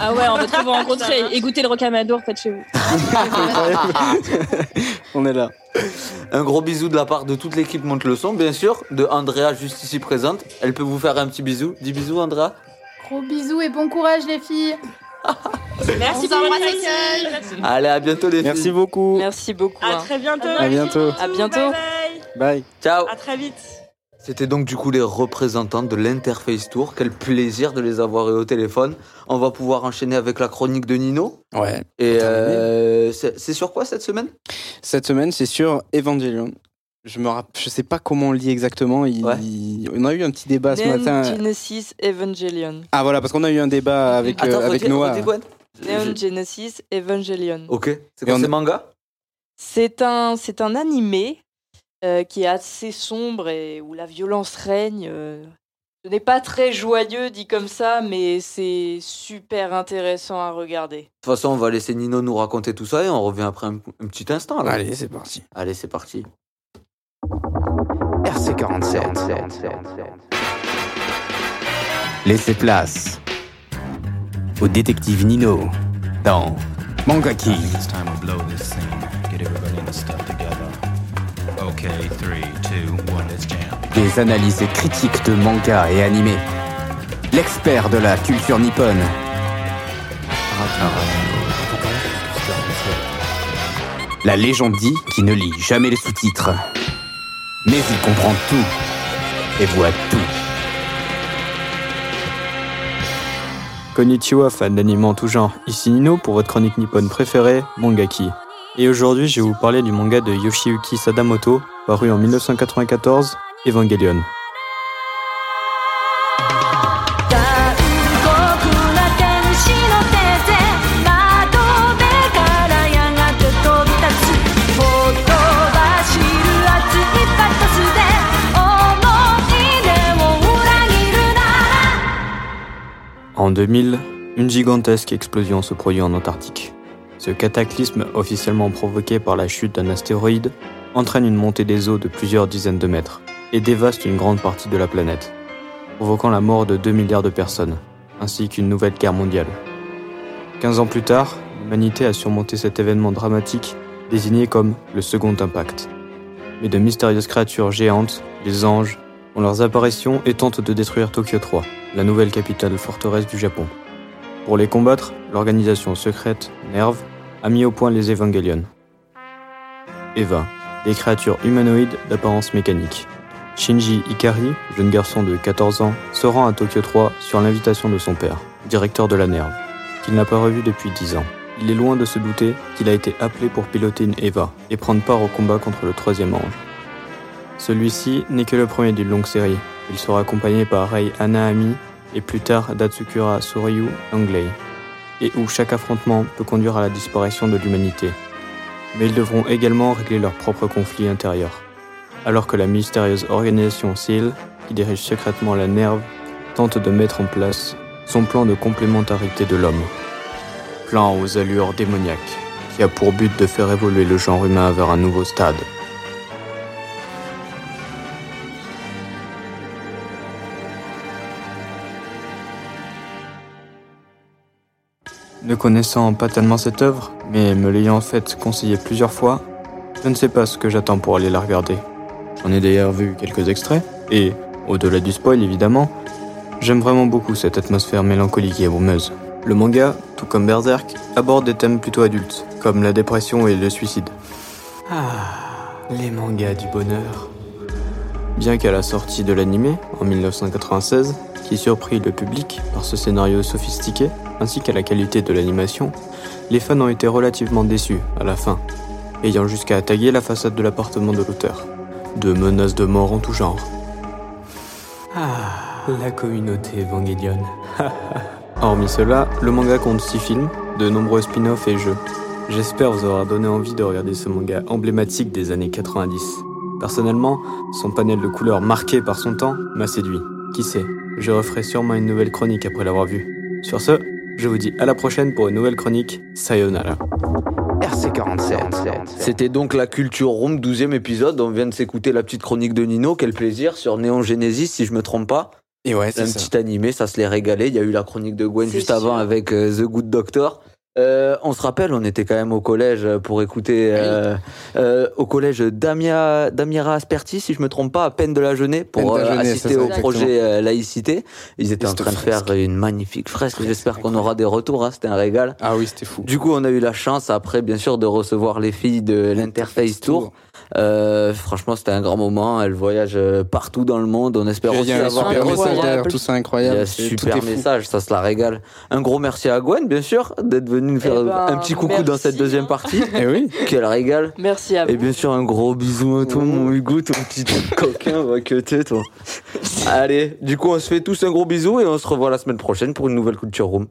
Ah ouais, on va trop vous rencontrer et goûter le rocamadour près de chez vous. On est là. Un gros bisou de la part de toute l'équipe Monte le son, bien sûr, de Andrea juste ici présente. Elle peut vous faire un petit bisou. Dis bisous, Andrea. Gros bisous et bon courage les filles. Merci pour votre accueil. Allez, à bientôt les filles. Merci beaucoup. Merci beaucoup. À hein. très bientôt. À bientôt. À bientôt. Bye bye. Bye. Ciao. À très vite. C'était donc du coup les représentants de l'Interface Tour. Quel plaisir de les avoir eu au téléphone. On va pouvoir enchaîner avec la chronique de Nino. Ouais. Et euh, c'est sur quoi cette semaine? Cette semaine, c'est sur Evangelion. Je me rapp... je sais pas comment on le lit exactement. Il... Ouais. On a eu un petit débat ce Neon matin. Genesis Evangelion. Ah voilà, parce qu'on a eu un débat avec, euh, Attends, avec redis- Noah. Neon Genesis Evangelion. Ok. C'est quoi C'est manga? C'est un, c'est un animé euh, qui est assez sombre et où la violence règne. euh. Ce n'est pas très joyeux dit comme ça, mais c'est super intéressant à regarder. De toute façon, on va laisser Nino nous raconter tout ça et on revient après un, un petit instant. Allez, c'est parti. Allez, c'est parti. RC47. Laissez place au détective Nino dans Mangaki. It's Okay, three, two, one, let's jam. Des analyses critiques de manga et animés. L'expert de la culture nippone. La légende dit qu'il ne lit jamais les sous-titres. Mais il comprend tout et voit tout. Konnichiwa, fan d'anime en tout genre. Ici Nino pour votre chronique nippone préférée, Mangaki. Et aujourd'hui, je vais vous parler du manga de Yoshiyuki Sadamoto, paru en 1994, Evangelion. En 2000, une gigantesque explosion se produit en Antarctique. Ce cataclysme, officiellement provoqué par la chute d'un astéroïde, entraîne une montée des eaux de plusieurs dizaines de mètres et dévaste une grande partie de la planète, provoquant la mort de 2 milliards de personnes, ainsi qu'une nouvelle guerre mondiale. 15 ans plus tard, l'humanité a surmonté cet événement dramatique désigné comme le Second Impact. Mais de mystérieuses créatures géantes, les anges, ont leurs apparitions et tentent de détruire Tokyo 3, la nouvelle capitale forteresse du Japon. Pour les combattre, l'organisation secrète, NERV, a mis au point les Evangelion. Eva, des créatures humanoïdes d'apparence mécanique. Shinji Ikari, jeune garçon de 14 ans, se rend à Tokyo 3 sur l'invitation de son père, directeur de la NERV, qu'il n'a pas revu depuis 10 ans. Il est loin de se douter qu'il a été appelé pour piloter une Eva et prendre part au combat contre le troisième ange. Celui-ci n'est que le premier d'une longue série. Il sera accompagné par Rei Anaami et plus tard d'Atsukura Soryu Langley, et où chaque affrontement peut conduire à la disparition de l'humanité. Mais ils devront également régler leurs propres conflits intérieurs, alors que la mystérieuse organisation SEAL, qui dirige secrètement la NERV, tente de mettre en place son plan de complémentarité de l'homme. Plan aux allures démoniaques, qui a pour but de faire évoluer le genre humain vers un nouveau stade. Ne connaissant pas tellement cette œuvre, mais me l'ayant en fait conseillé plusieurs fois, je ne sais pas ce que j'attends pour aller la regarder. J'en ai d'ailleurs vu quelques extraits, et, au-delà du spoil évidemment, j'aime vraiment beaucoup cette atmosphère mélancolique et brumeuse. Le manga, tout comme Berserk, aborde des thèmes plutôt adultes, comme la dépression et le suicide. Ah, les mangas du bonheur. Bien qu'à la sortie de l'anime, en 1996, qui surprit le public par ce scénario sophistiqué, ainsi qu'à la qualité de l'animation, les fans ont été relativement déçus à la fin, ayant jusqu'à taguer la façade de l'appartement de l'auteur. De menaces de mort en tout genre. Ah, la communauté Evangelion. Hormis cela, le manga compte 6 films, de nombreux spin-offs et jeux. J'espère vous avoir donné envie de regarder ce manga emblématique des années 90. Personnellement, son panel de couleurs marqué par son temps m'a séduit. Qui sait, je referai sûrement une nouvelle chronique après l'avoir vu. Sur ce, je vous dis à la prochaine pour une nouvelle chronique. Sayonara. RC47. C'était donc la Culture Room, 12e épisode. On vient de s'écouter la petite chronique de Nino. Quel plaisir sur Néon Genesis, si je me trompe pas. Et ouais, c'est un ça. petit animé, ça se les régalait. Il y a eu la chronique de Gwen juste avant avec euh, The Good Doctor. Euh, on se rappelle, on était quand même au collège pour écouter euh, euh, au collège Damia, Damira Asperti, si je me trompe pas, à peine de la Jeunée, pour la Jeunée, assister ça, au exactement. projet euh, laïcité. Ils étaient en train de faire une magnifique fresque. J'espère qu'on aura des retours. Hein, C'était un régal. Ah oui, c'était fou. Du coup, on a eu la chance après, bien sûr, de recevoir les filles de l'Interface Tour. Euh, franchement, c'était un grand moment. Elles voyagent euh, partout dans le monde. On espère aussi un avoir super des message d'ailleurs, tout ça incroyable. Il y a C'est- tout super message, ça se la régale. Un gros merci à Gwen, bien sûr, d'être venu nous faire Eh ben, un petit coucou dans cette deuxième partie. Eh oui. Quelle régale. Merci à vous. Et bien sûr, un gros bisou à toi, mon Hugo, ton petit coquin, va que t'es, toi. Allez, du coup, on se fait tous un gros bisou et on se revoit la semaine prochaine pour une nouvelle Culture Room.